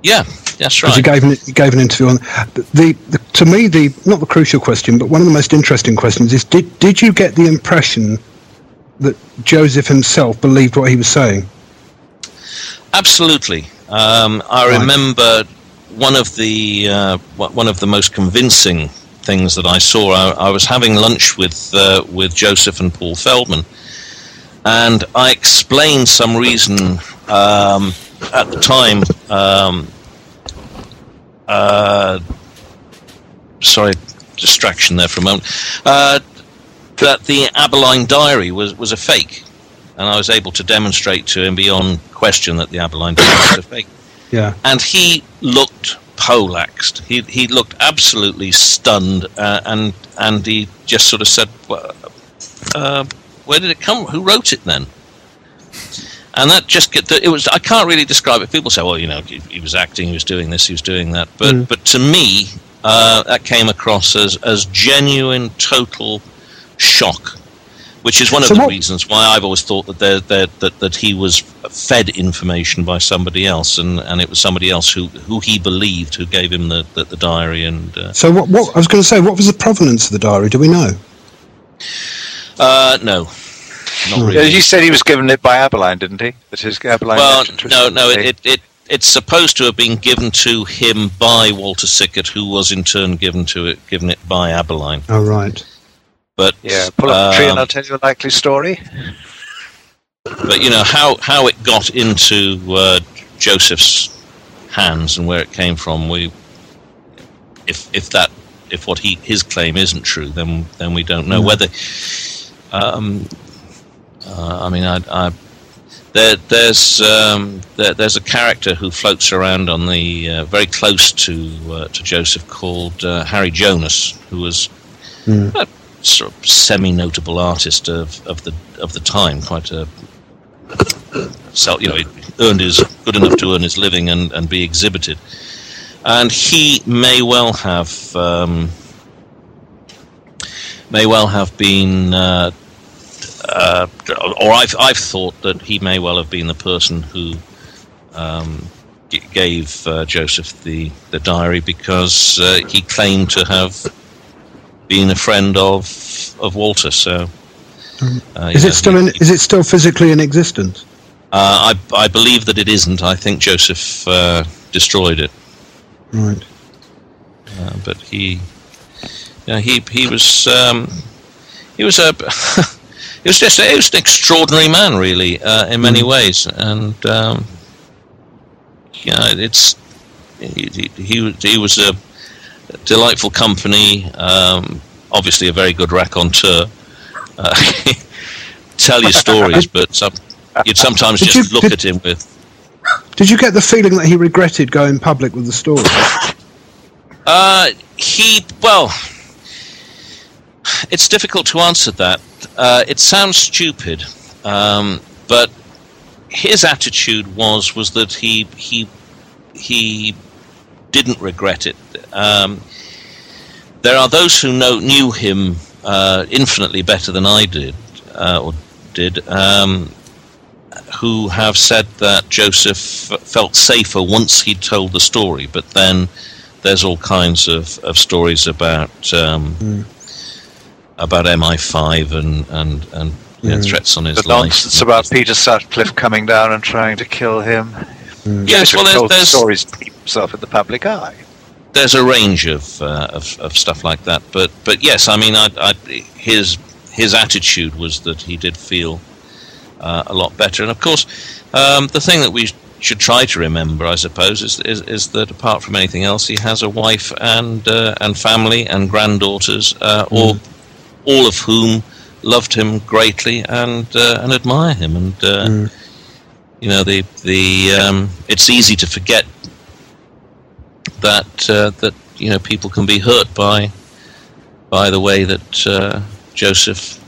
Yeah, that's Because he gave an, he gave an interview on the, the, the to me the not the crucial question, but one of the most interesting questions is did did you get the impression that Joseph himself believed what he was saying? Absolutely. Um, I Right. remember one of the uh, one one of the most convincing things that I saw. I, I was having lunch with uh, with Joseph and Paul Feldman, and I explained some reason um, at the time. Um, uh, sorry, distraction there for a moment. Uh, that the Abberline Diary was was a fake, and I was able to demonstrate to him beyond question that the Abberline Diary was a fake. Yeah. And he looked polaxed. He he looked absolutely stunned, uh, and and he just sort of said, well, uh, "Where did it come? Who wrote it then?" And that just get it was. I can't really describe it. People say, "Well, you know, he, he was acting, he was doing this, he was doing that," but but to me, uh, that came across as as genuine, total shock which is one of So the what- reasons why I've always thought that, there, there, that that he was fed information by somebody else, and, and it was somebody else who, who he believed who gave him the, the, the diary. And uh, So what? What I was going to say, what was the provenance of the diary? Do we know? Uh, no, not really. you said he was given it by abberline didn't he that his abberline Well, no, no, it, it, it it's supposed to have been given to him by Walter Sickert, who was in turn given to it given it by Abberline. Oh right. But yeah pull up a tree and um, i'll tell you a likely story but you know how how it got into uh, Joseph's hands and where it came from. We, if if that if what he his claim isn't true, then then we don't know whether. Um, uh, I mean, I, I there there's um, there, there's a character who floats around on the uh, very close to uh, to Joseph called uh, Harry Jonas, who was a sort of semi-notable artist of, of the of the time, quite a so you know he earned his good enough to earn his living and, and be exhibited, and he may well have um, may well have been. Uh, uh, or I've I've thought that he may well have been the person who um, g- gave uh, Joseph the, the diary because uh, he claimed to have been a friend of of Walter. So uh, Is you it know, still he- in? Is it still physically in existence? uh, I, I believe that it isn't. I think Joseph uh, destroyed it. Right. Uh, but he, you know, he he was um, he was a he was just he was an extraordinary man, really, uh, in many ways, and um, you know, it's he, he, he, he was a delightful company. Um, obviously, a very good raconteur. Uh, tell you stories, but some, you'd sometimes Did just you- look did- at him with. Did you get the feeling that he regretted going public with the story? Uh, he well, it's difficult to answer that. Uh, it sounds stupid, um, but his attitude was was that he he he didn't regret it. Um, there are those who know knew him uh, infinitely better than I did uh, or did. Um, who have said that Joseph felt safer once he'd told the story, but then there's all kinds of, of stories about um, about MI5 and and and you know, threats on his The life. nonsense about Peter Sutcliffe coming down and trying to kill him. Yes, well, there's, told the there's stories to keep himself in the public eye. there's a range of, uh, of of stuff like that. But but yes, I mean, I, I, his his attitude was that he did feel uh, a lot better. And of course, um, the thing that we should try to remember, I suppose, is, is is that apart from anything else, he has a wife and uh, and family and granddaughters, uh, all all of whom loved him greatly and uh, and admire him. And uh, you know, the the um, it's easy to forget that uh, that you know people can be hurt by by the way that uh, Joseph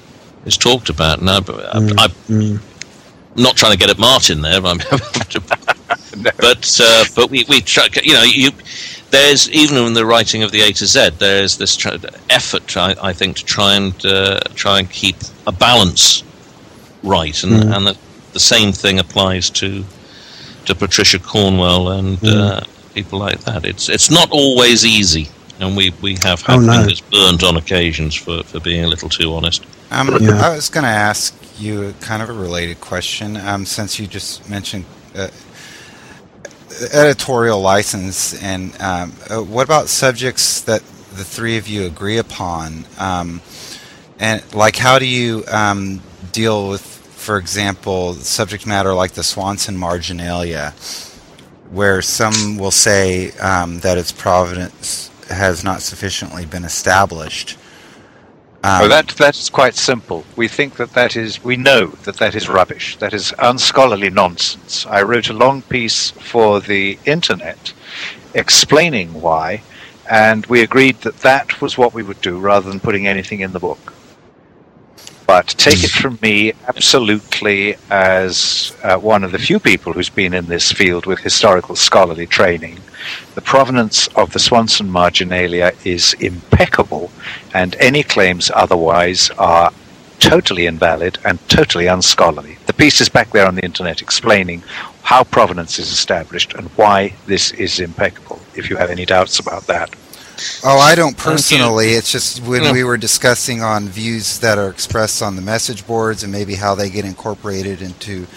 is talked about. Now, I, I'm not trying to get at Martin there, but, I'm, but uh, but we we try, you know you. There's even in the writing of the A to Z, there's this tr- effort, I, I think, to try and uh, try and keep a balance right, and and that the same thing applies to to Patricia Cornwell and uh, people like that. It's it's not always easy, and we, we have had Oh, no. fingers burnt on occasions for, for being a little too honest. Um, Yeah. I was going to ask you kind of a related question, um, since you just mentioned uh, editorial license, and um, uh, what about subjects that the three of you agree upon? Um, and like, how do you um, deal with, for example, subject matter like the Swanson marginalia, where some will say um, that its provenance has not sufficiently been established? Um, Oh, that that's quite simple. We think that that is. We know that that is rubbish. That is unscholarly nonsense. I wrote a long piece for the internet explaining why, and we agreed that that was what we would do rather than putting anything in the book. But take it from me, absolutely, as uh, one of the few people who's been in this field with historical scholarly training, the provenance of the Swanson marginalia is impeccable, and any claims otherwise are totally invalid and totally unscholarly. The piece is back there on the internet explaining how provenance is established and why this is impeccable, if you have any doubts about that. Oh, I don't personally. It's just when Yeah. we were discussing on views that are expressed on the message boards and maybe how they get incorporated into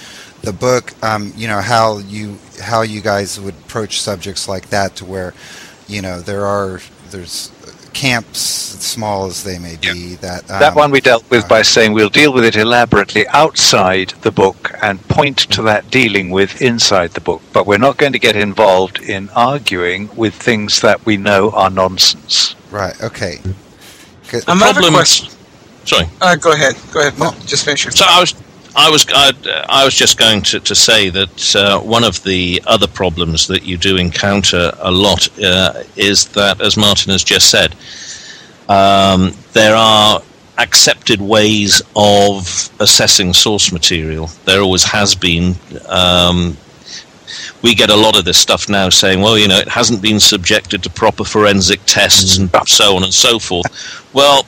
the book. Um, you know how you how you guys would approach subjects like that to where, you know, there are there's camps, small as they may be, that um, that one we dealt with by saying we'll deal with it elaborately outside the book and point to that dealing with inside the book, but we're not going to get involved in arguing with things that we know are nonsense. Right. Okay. Good. Um, I have a problem- question. Sorry. Uh, go ahead. Go ahead, Paul. Just finish your So I was, I was, I, I was just going to, to say that uh, one of the other problems that you do encounter a lot uh, is that, as Martin has just said, um, there are accepted ways of assessing source material. There always has been. Um, we get a lot of this stuff now saying, well, you know, it hasn't been subjected to proper forensic tests and so on and so forth. Well,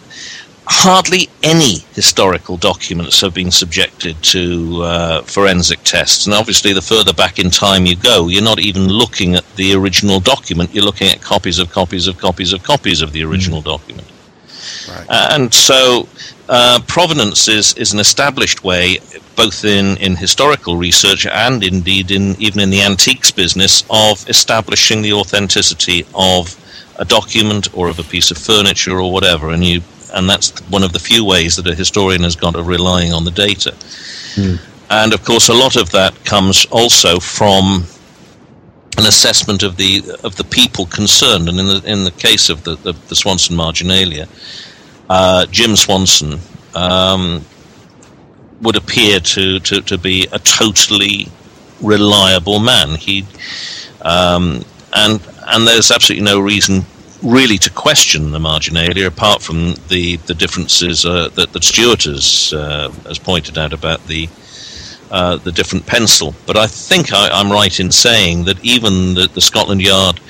hardly any historical documents have been subjected to uh, forensic tests. And obviously, the further back in time you go, you're not even looking at the original document, you're looking at copies of copies of copies of copies of the original document. Right. And so uh, provenance is, is an established way, both in, in historical research and indeed in even in the antiques business, of establishing the authenticity of a document or of a piece of furniture or whatever. And you and that's one of the few ways that a historian has got of relying on the data. And of course, a lot of that comes also from an assessment of the of the people concerned. And in the in the case of the the, the Swanson marginalia, uh, Jim Swanson um, would appear to, to, to be a totally reliable man. He um, and and there's absolutely no reason really to question the marginalia apart from the the differences uh, that that Stuart has uh, has pointed out about the uh, the different pencil. But I think I, I'm right in saying that even the, the Scotland Yard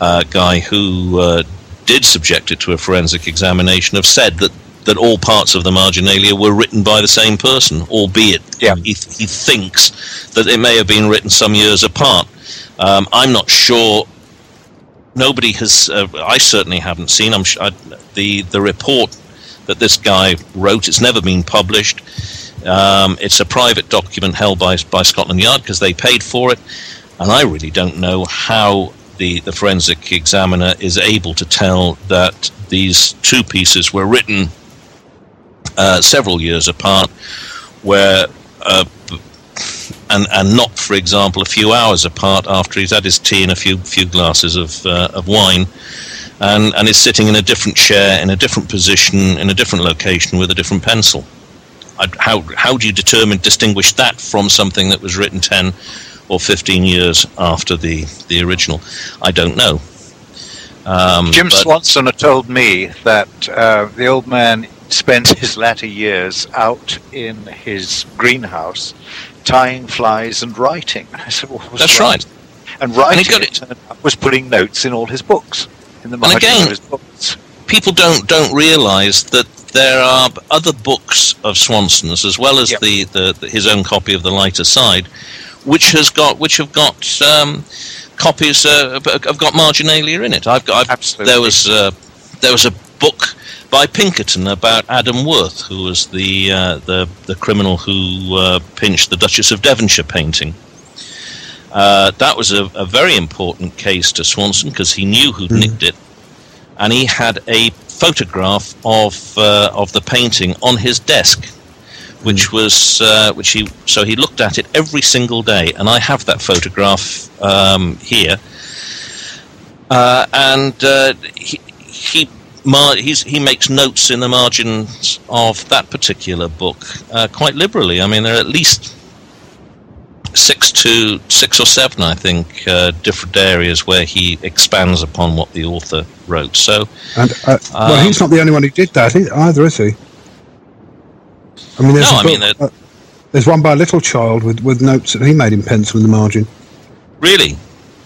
uh, guy who uh, did subject it to a forensic examination have said that, that all parts of the marginalia were written by the same person, albeit Yeah. he, he thinks that it may have been written some years apart. Um, I'm not sure. Nobody has. Uh, I certainly haven't seen. I'm sh- I, the the report that this guy wrote. It's never been published. Um, it's a private document held by by Scotland Yard because they paid for it, and I really don't know how the the forensic examiner is able to tell that these two pieces were written uh, several years apart, where uh, and and not, for example, a few hours apart after he's had his tea and a few few glasses of uh, of wine, and and is sitting in a different chair in a different position in a different location with a different pencil. I, how how do you determine distinguish that from something that was written ten or fifteen years after the the original? I don't know. Um, Jim Swanson told me that uh, the old man spent his latter years out in his greenhouse tying flies and writing. I said, was That's writing? And writing And he got it turned was putting notes in all his books, in the And margin again- of his books. people don't don't realise that there are other books of Swanson's as well as Yep. the, the, the his own copy of the lighter side, which has got which have got um, copies uh, have got marginalia in it. I've got I've, there was uh, there was a book by Pinkerton about Adam Worth, who was the uh, the the criminal who uh, pinched the Duchess of Devonshire painting. Uh, that was a, a very important case to Swanson because he knew who'd nicked it, and he had a photograph of uh, of the painting on his desk, which was uh, which he so he looked at it every single day, and I have that photograph um, here, uh, and uh, he he. Mar- he's, he makes notes in the margins of that particular book uh, quite liberally. I mean, there are at least six to six or seven, I think, uh, different areas where he expands upon what the author wrote. So, And uh, well, Um, he's not the only one who did that either, is he? I mean, there's No, a I mean, book- uh, there's one by a Littlechild with, with notes that he made in pencil in the margin. really,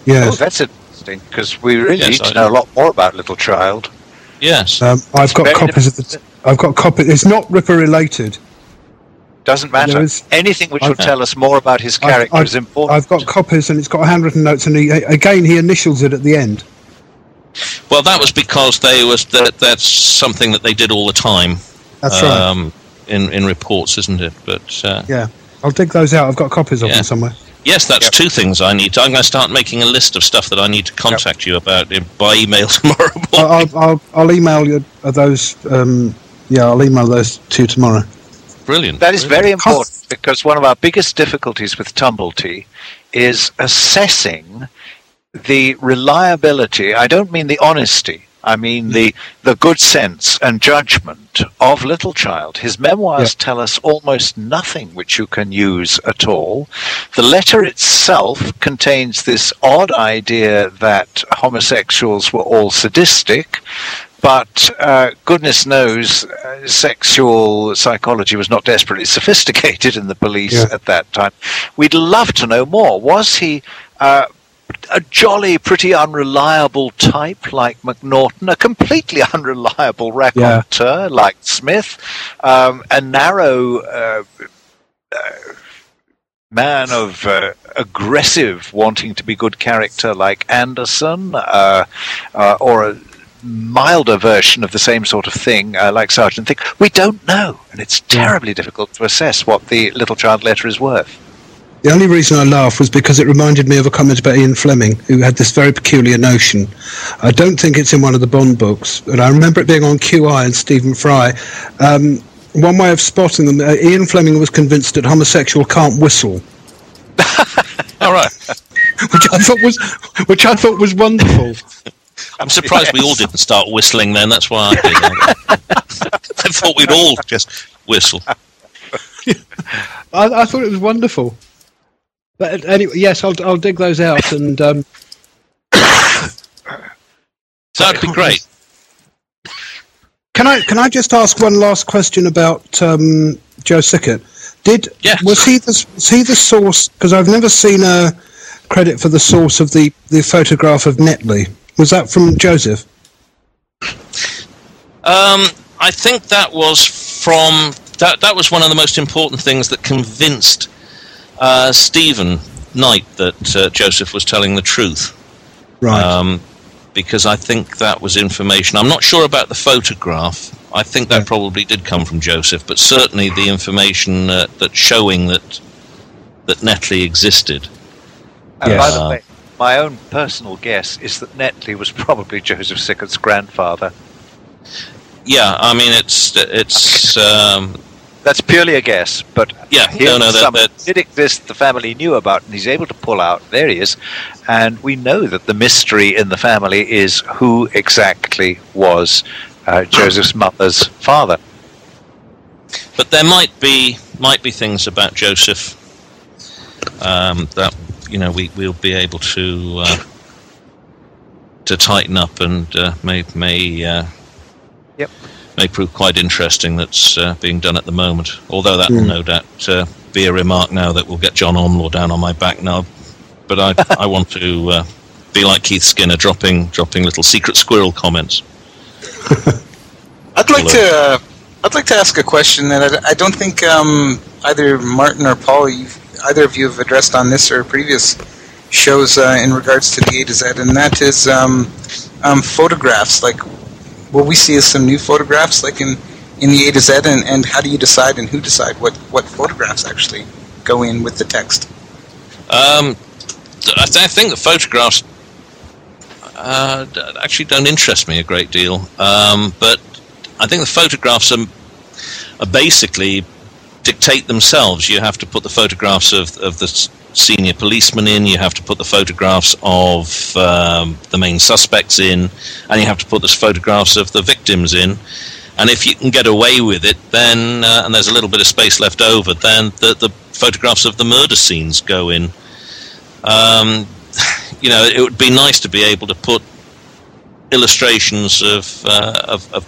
Yes, Oh, that's interesting, because we really Yes, need I to know a lot more about Littlechild. Yes, um, I've got copies of the. I've got copy. It's not Ripper related. Doesn't matter. There is- Anything which I've- will tell us more about his I've- character I've- is important. I've got copies, and it's got handwritten notes, and he again he initials it at the end. Well, that was because they was that that's something that they did all the time. That's right. um, In in reports, isn't it? But uh, Yeah, I'll dig those out. I've got copies of Yeah. them somewhere. Yes, that's Yep. two things I need. to I'm going to start making a list of stuff that I need to contact you about by email tomorrow. I'll, morning. I'll, I'll, I'll email you those. Um, yeah, I'll email those to you tomorrow. Brilliant. That is brilliant. very important because one of our biggest difficulties with Tumblety is assessing the reliability. I don't mean the honesty. I mean the the good sense and judgment of Littlechild. His memoirs tell us almost nothing which you can use at all. The letter itself contains this odd idea that homosexuals were all sadistic, but uh, goodness knows, uh, sexual psychology was not desperately sophisticated in the police Yeah. at that time. We'd love to know more. Was he uh, a jolly, pretty unreliable type like Macnaghten, a completely unreliable raconteur like Smith, um, a narrow uh, uh, man of uh, aggressive, wanting to be good character like Anderson, uh, uh, or a milder version of the same sort of thing, uh, like Sergeant Thick, we don't know, and it's terribly difficult to assess what the Littlechild letter is worth. The only reason I laughed was because it reminded me of a comment about Ian Fleming, who had this very peculiar notion. I don't think it's in one of the Bond books, but I remember it being on QI and Stephen Fry. Um, one way of spotting them, uh, Ian Fleming was convinced that homosexual can't whistle, All right. which I thought was which I thought was wonderful. I'm surprised we all didn't start whistling then. That's why I did. I thought we'd all just whistle. I, I thought it was wonderful. But anyway, yes, I'll I'll dig those out and. Um, So that'd be great. Can I can I just ask one last question about um, Joe Sickert? Did Yes. was he the was he the source? Because I've never seen a credit for the source of the, the photograph of Netley. Was that from Joseph? Um, I think that was from that. That was one of the most important things that convinced uh, Stephen Knight that uh, Joseph was telling the truth. Right. Um, because I think that was information. I'm not sure about the photograph. I think that Yeah. probably did come from Joseph, but certainly the information uh, that showing that that Netley existed. And Yes. by the Uh, way, my own personal guess is that Netley was probably Joseph Sickert's grandfather. Yeah, I mean it's it's um, That's purely a guess, but yeah. Here's No, no, that, did exist the family knew about, and he's able to pull out. There he is, and we know that the mystery in the family is who exactly was uh, Joseph's mother's father. but there might be might be things about Joseph um, that you know we we'll be able to uh, to tighten up and uh, may may uh, Yep. May prove quite interesting. That's uh, being done at the moment. Although that will Hmm. no doubt uh, be a remark now that will get John Ormlaw down on my back now. But I I want to uh, be like Keith Skinner, dropping dropping little secret squirrel comments. I'd like to. Uh, I'd like to ask a question that I, I don't think um, either Martin or Paul, you've, either of you have addressed on this or previous shows uh, in regards to the A to Z, and that is um, um, photographs. Like, will we see is some new photographs, like in, in the A to Z, and, and how do you decide and who decide what, what photographs actually go in with the text? Um, I, th- I think the photographs uh, actually don't interest me a great deal, um, but I think the photographs are, are basically dictate themselves. You have to put the photographs of, of the senior policeman in, you have to put the photographs of um, the main suspects in, and you have to put the photographs of the victims in. And if you can get away with it, then uh, and there's a little bit of space left over, then the, the photographs of the murder scenes go in. Um, you know, it would be nice to be able to put illustrations of, uh, of, of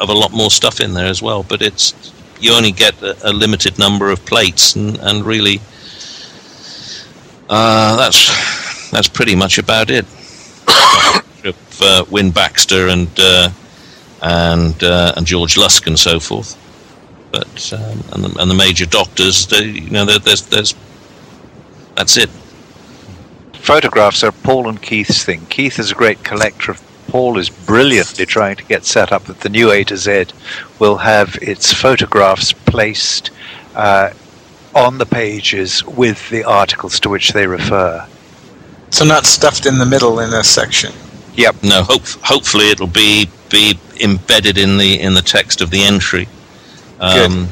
of a lot more stuff in there as well. But it's you only get a, a limited number of plates, and, and really, uh, that's that's pretty much about it. uh, Wynne Baxter and uh, and uh, and George Lusk and so forth. But um, and, the, and the major doctors, they, you know, there's there's that's it. Photographs are Paul and Keith's thing. Keith is a great collector of. Paul is brilliantly trying to get set up that the new A to Z will have its photographs placed uh, on the pages with the articles to which they refer. So not stuffed in the middle in a section. Yep. No, hope, hopefully it'll be be embedded in the in the text of the entry. Um,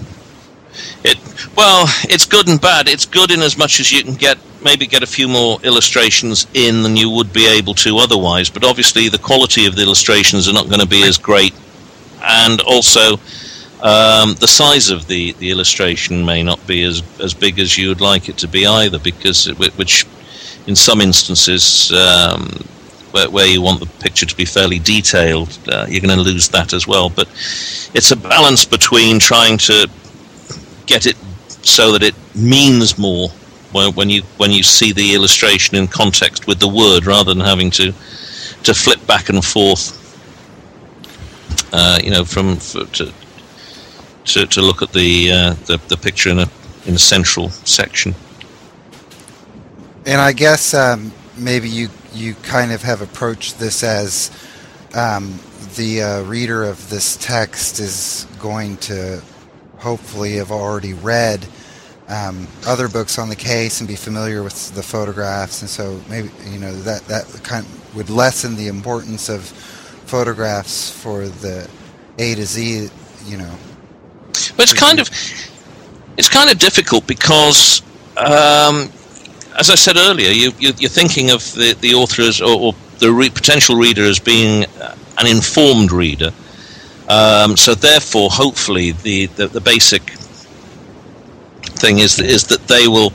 it well, it's good and bad. It's good in as much as you can get maybe get a few more illustrations in than you would be able to otherwise. But obviously, the quality of the illustrations are not going to be as great, and also um, the size of the, the illustration may not be as as big as you would like it to be either, because it, which in some instances. Um, where, where you want the picture to be fairly detailed, uh, you're going to lose that as well. But it's a balance between trying to get it so that it means more when, when you when you see the illustration in context with the word, rather than having to to flip back and forth. Uh, you know, from for, to, to to look at the, uh, the the picture in a in a central section. And I guess um, maybe you you kind of have approached this as um, the uh, reader of this text is going to hopefully have already read um, other books on the case and be familiar with the photographs, and so maybe you know that that kind of would lessen the importance of photographs for the A to Z. You know, but it's kind of it's kind of difficult because, um, as I said earlier, you, you, are thinking of the, the author as, or, or the re- potential reader as being an informed reader. Um, so therefore, hopefully, the, the, the basic thing is is that they will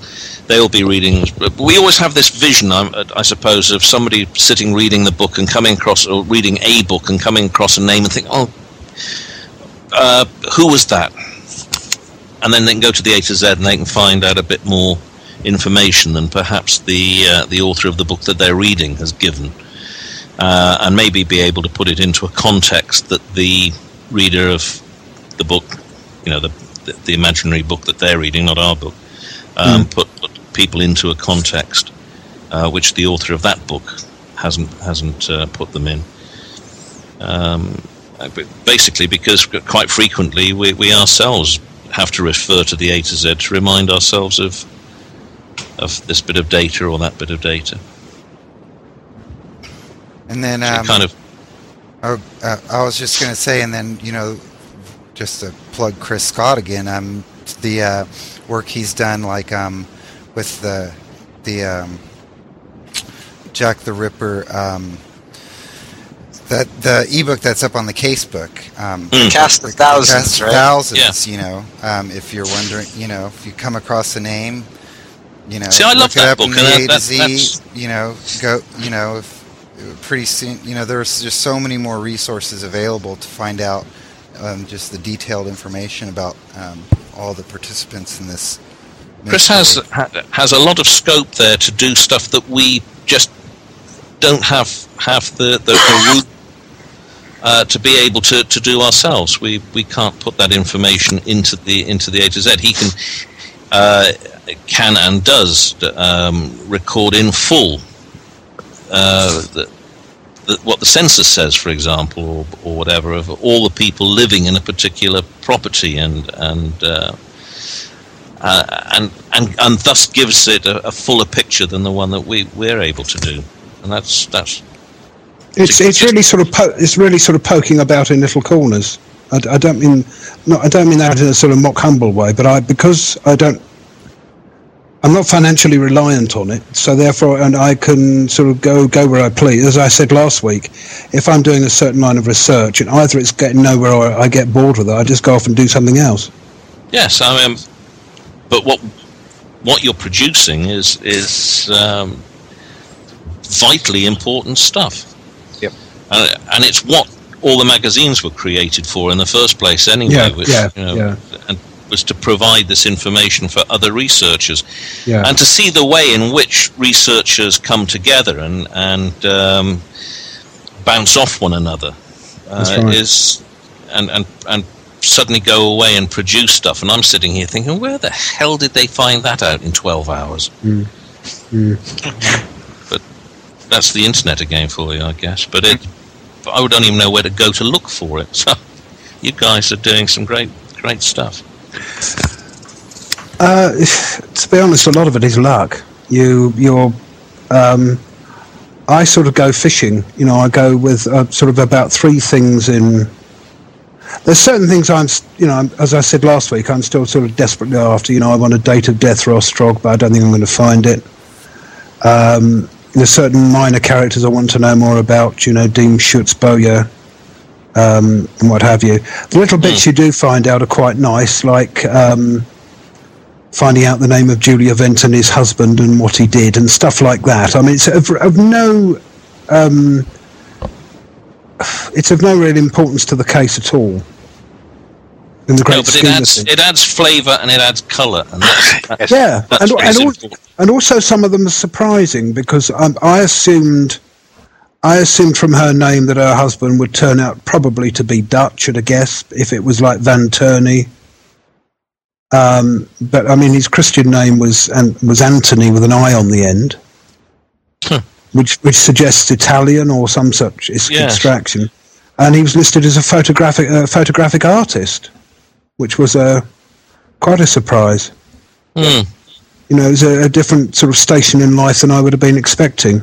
they will be reading. We always have this vision, I, I, suppose, of somebody sitting reading the book and coming across or reading a book and coming across a name and think, oh, uh, who was that? And then they can go to the A to Z and they can find out a bit more information than perhaps the uh, the author of the book that they're reading has given, uh, and maybe be able to put it into a context that the reader of the book, you know, the the, the imaginary book that they're reading, not our book, um, mm. put, put, people into a context uh, which the author of that book hasn't hasn't uh, put them in. Um, basically, because quite frequently we, we ourselves have to refer to the A to Z to remind ourselves of of this bit of data or that bit of data. And then um, kind of. Oh, uh, I was just going to say, and then you know, just to plug Chris Scott again, um, the uh, work he's done, like um, with the the um, Jack the Ripper. Um, that the ebook that's up on the casebook, um, mm. cast of thousands, cast right? thousands. Yeah. You know, um, if you're wondering, you know, if you come across a name, you know, See, I love that book. And that, that, Z, you know, go, you know, if, pretty soon, you know, there's just so many more resources available to find out um, just the detailed information about um, all the participants in this. Chris has has a lot of scope there to do stuff that we just don't have have the the, the root uh, to be able to, to do ourselves. We we can't put that information into the into the A to Z. He can uh, can and does um, record in full uh, the, what the census says, for example, or, or, whatever, of all the people living in a particular property, and and uh, uh, and, and and thus gives it a, a, fuller picture than the one that we we're able to do, and that's that's. It's it's really sort of po- it's really sort of poking about in little corners. I, I don't mean no, I don't mean that in a sort of mock humble way, but I because I don't I'm not financially reliant on it, so therefore, and I can sort of go go where I please. As I said last week, if I'm doing a certain line of research and either it's getting nowhere or I get bored with it, I just go off and do something else. Yes, I mean, but what what you're producing is is um, vitally important stuff. And, and it's what all the magazines were created for in the first place, anyway. Yeah, which, yeah, you know, yeah. And was to provide this information for other researchers, yeah. and to see the way in which researchers come together and and um, bounce off one another uh, right. is and and and suddenly go away and produce stuff. And I'm sitting here thinking, where the hell did they find that out in 12 hours? Mm. Mm. but that's the internet again for you, I guess. But it, I don't even know where to go to look for it. So you guys are doing some great, great stuff. Uh, to be honest, a lot of it is luck. You, you're. Um, I sort of go fishing. You know, I go with uh, sort of about three things in. There's certain things I'm, you know, as I said last week, I'm still sort of desperately after. You know, I want a date of death for Ostrog, but I don't think I'm going to find it. Um, there's certain minor characters I want to know more about. You know, Diemschutz, Bowyer, um, and what have you. The little bits mm. you do find out are quite nice, like um, finding out the name of Julia Venturney, his husband, and what he did, and stuff like that. I mean, it's of, of no. Um, it's of no real importance to the case at all. In the great no, but it adds, it adds flavour and it adds colour. And that's, that's, yeah, that's and, and, and, also some of them are surprising because um, I assumed I assumed from her name that her husband would turn out probably to be Dutch at a guess if it was like Van Turney. Um, but I mean, his Christian name was and was Anthony with an I on the end, huh. which which suggests Italian or some such yeah. extraction. and he was listed as a photographic uh, photographic artist, which was a quite a surprise. Hmm. You know, it was a, a different sort of station in life than I would have been expecting.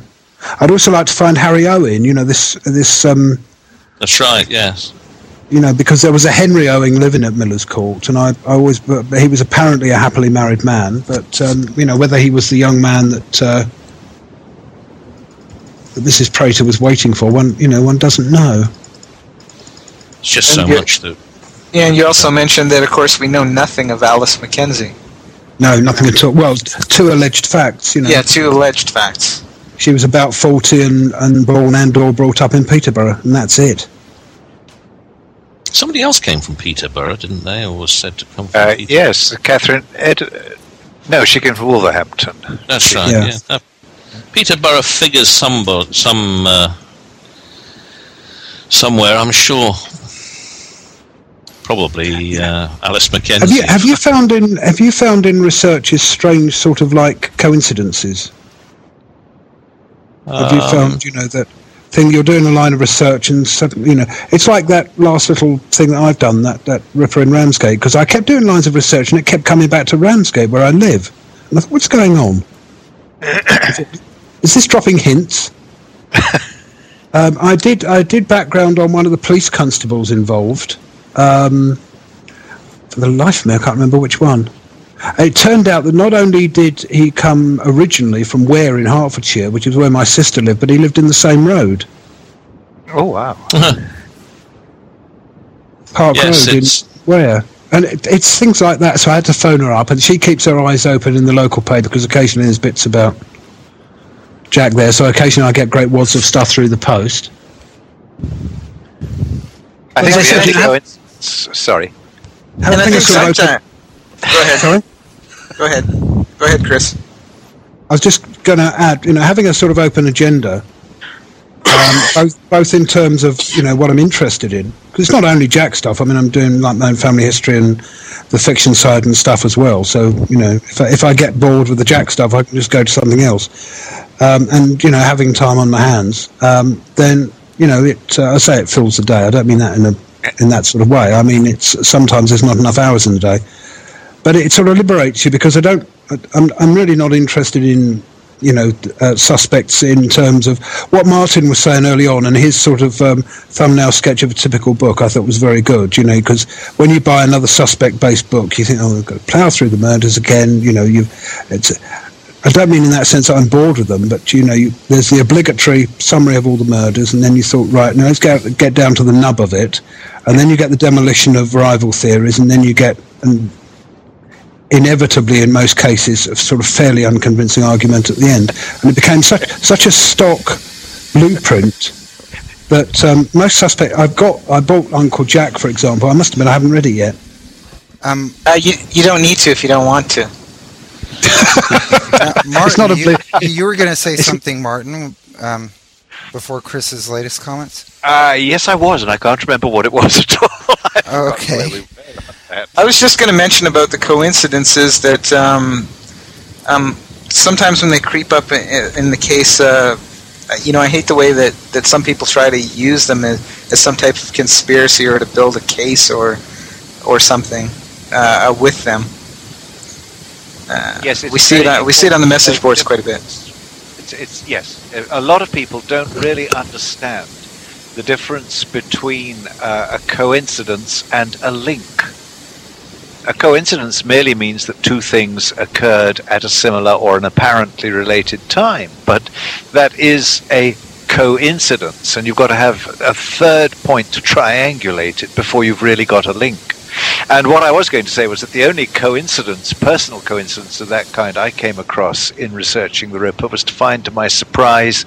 I'd also like to find Harry Owen. You know, this this um, That's right. Yes. you know, because there was a Henry Owing living at Miller's Court, and I, I always, but he was apparently a happily married man, but um, you know, whether he was the young man that, uh, that Mrs. Prater was waiting for, one, you know, one doesn't know. It's just so And you- much that. Yeah, and you also mentioned that, of course, we know nothing of Alice Mackenzie. No, nothing at all. Well, two alleged facts, you know. Yeah, two alleged facts. She was about 40 and, and born and or brought up in Peterborough, and that's it. Somebody else came from Peterborough, didn't they, or was said to come from Uh, yes, Catherine. Ed, uh, no, she came from Wolverhampton. That's right. Yeah. Yeah. Uh, Peterborough figures some some uh, somewhere. I'm sure. Probably uh, Alice Mackenzie. Have you have you found in have you found in researches strange sort of like coincidences? Have you Um, found, you know, that thing you're doing a line of research and suddenly, you know, it's like that last little thing that I've done, that, that Ripper in Ramsgate, because I kept doing lines of research and it kept coming back to Ramsgate where I live. And I thought, what's going on? is, it, is this dropping hints? um, I did I did background on one of the police constables involved. Um, for the life of me, I can't remember which one. It turned out that not only did he come originally from Ware in Hertfordshire, which is where my sister lived, but he lived in the same road, Oh wow! Park Yes, Road in it's- Ware. And it, it's things like that. So I had to phone her up, and she keeps her eyes open in the local paper because occasionally there's bits about Jack there. So occasionally I get great wads of stuff through the post. I think As I the said, only you have- coincidence. Sorry. And And I think sort of sometimes. open- Go ahead. Sorry? Go ahead. Go ahead, Chris. I was just going to add, you know, having a sort of open agenda, um, both both in terms of you know what I'm interested in, because it's not only Jack stuff. I mean, I'm doing like my own family history and the fiction side and stuff as well. So you know, if I, if I get bored with the Jack stuff, I can just go to something else. Um, and you know, having time on my hands, um, then you know, it. Uh, I say it fills the day. I don't mean that in a in that sort of way. I mean, it's sometimes there's not enough hours in the day but it sort of liberates you because I don't. I'm I'm really not interested in you know uh, suspects in terms of what Martin was saying early on and his sort of um, thumbnail sketch of a typical book. I thought was very good. You know, because when you buy another suspect-based book, you think, oh, we've got to plough through the murders again. You know, you it's. I don't mean in that sense that I'm bored with them, but you know, you, there's the obligatory summary of all the murders, and then you thought, right, now let's get get down to the nub of it, and then you get the demolition of rival theories, and then you get and inevitably, in most cases, a sort of fairly unconvincing argument at the end. And it became such such a stock blueprint that um, most suspect. I've got. I bought Uncle Jack, for example. I must admit, I haven't read it yet. Um, Uh, you you don't need to if you don't want to. Uh, Martin, not a you, you were going to say something, Martin, um, before Chris's latest comments. Uh, yes, I was, and I can't remember what it was at all. I Okay. I was just going to mention about the coincidences that um, um, sometimes when they creep up in, in the case, uh, you know, I hate the way that, that some people try to use them as, as some type of conspiracy or to build a case or or something uh, with them. Uh, Yes, it's we see On, we see it on the message boards quite a bit. It's, it's yes. A lot of people don't really understand the difference between uh, a coincidence and a link. A coincidence merely means that two things occurred at a similar or an apparently related time, but that is a coincidence, and you've got to have a third point to triangulate it before you've really got a link. And what I was going to say was that the only coincidence, personal coincidence of that kind I came across in researching the Ripper was to find to my surprise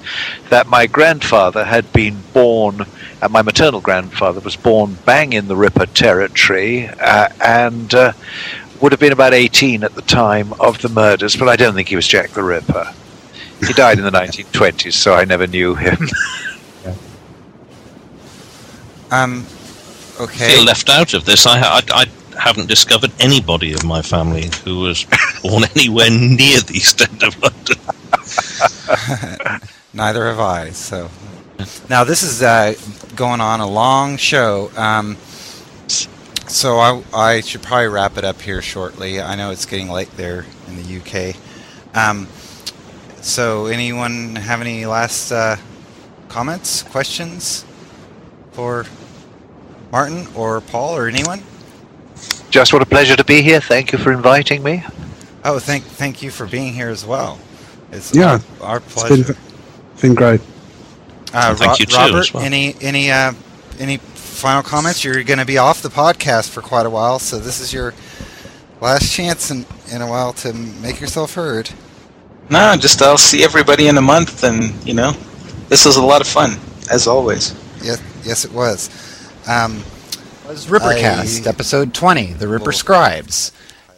that my grandfather had been born, and my maternal grandfather was born bang in the Ripper territory, uh, and uh, would have been about 18 at the time of the murders, but I don't think he was Jack the Ripper. He died in the 1920s, so I never knew him. Um, I okay. feel left out of this. I, I, I haven't discovered anybody of my family who was born anywhere near the East End of London. Neither have I. So now this is uh, going on a long show. Um, so I, I should probably wrap it up here shortly. I know it's getting late there in the UK. Um, so anyone have any last uh, comments, questions for Martin or Paul or anyone? Just what a pleasure to be here. Thank you for inviting me. Oh, thank thank you for being here as well. It's Yeah, our, our It's pleasure. been, been great. Uh, Thank Ro- you too, Robert, as well. any any uh, any final comments? You're going to be off the podcast for quite a while, so this is your last chance in, in a while to make yourself heard. No, just I'll see everybody in a month, and you know, this was a lot of fun as always. Yes, yes, it was. Um, was Rippercast, I- episode 20, The Ripper Scribes.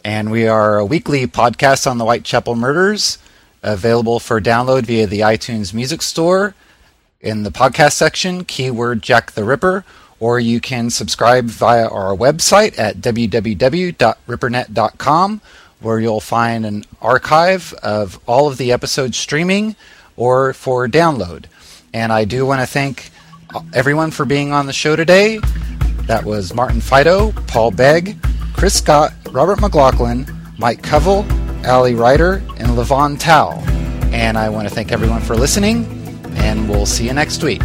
And we are a weekly podcast on the Whitechapel murders, available for download via the iTunes Music Store. In the podcast section, keyword Jack the Ripper, or you can subscribe via our website at www.rippernet.com, where you'll find an archive of all of the episodes streaming or for download. And I do want to thank everyone for being on the show today. That was Martin Fido, Paul Begg, Chris Scott, Robert McLaughlin, Mike Covell, Ali Ryder, and Levon Tao. And I want to thank everyone for listening, and we'll see you next week.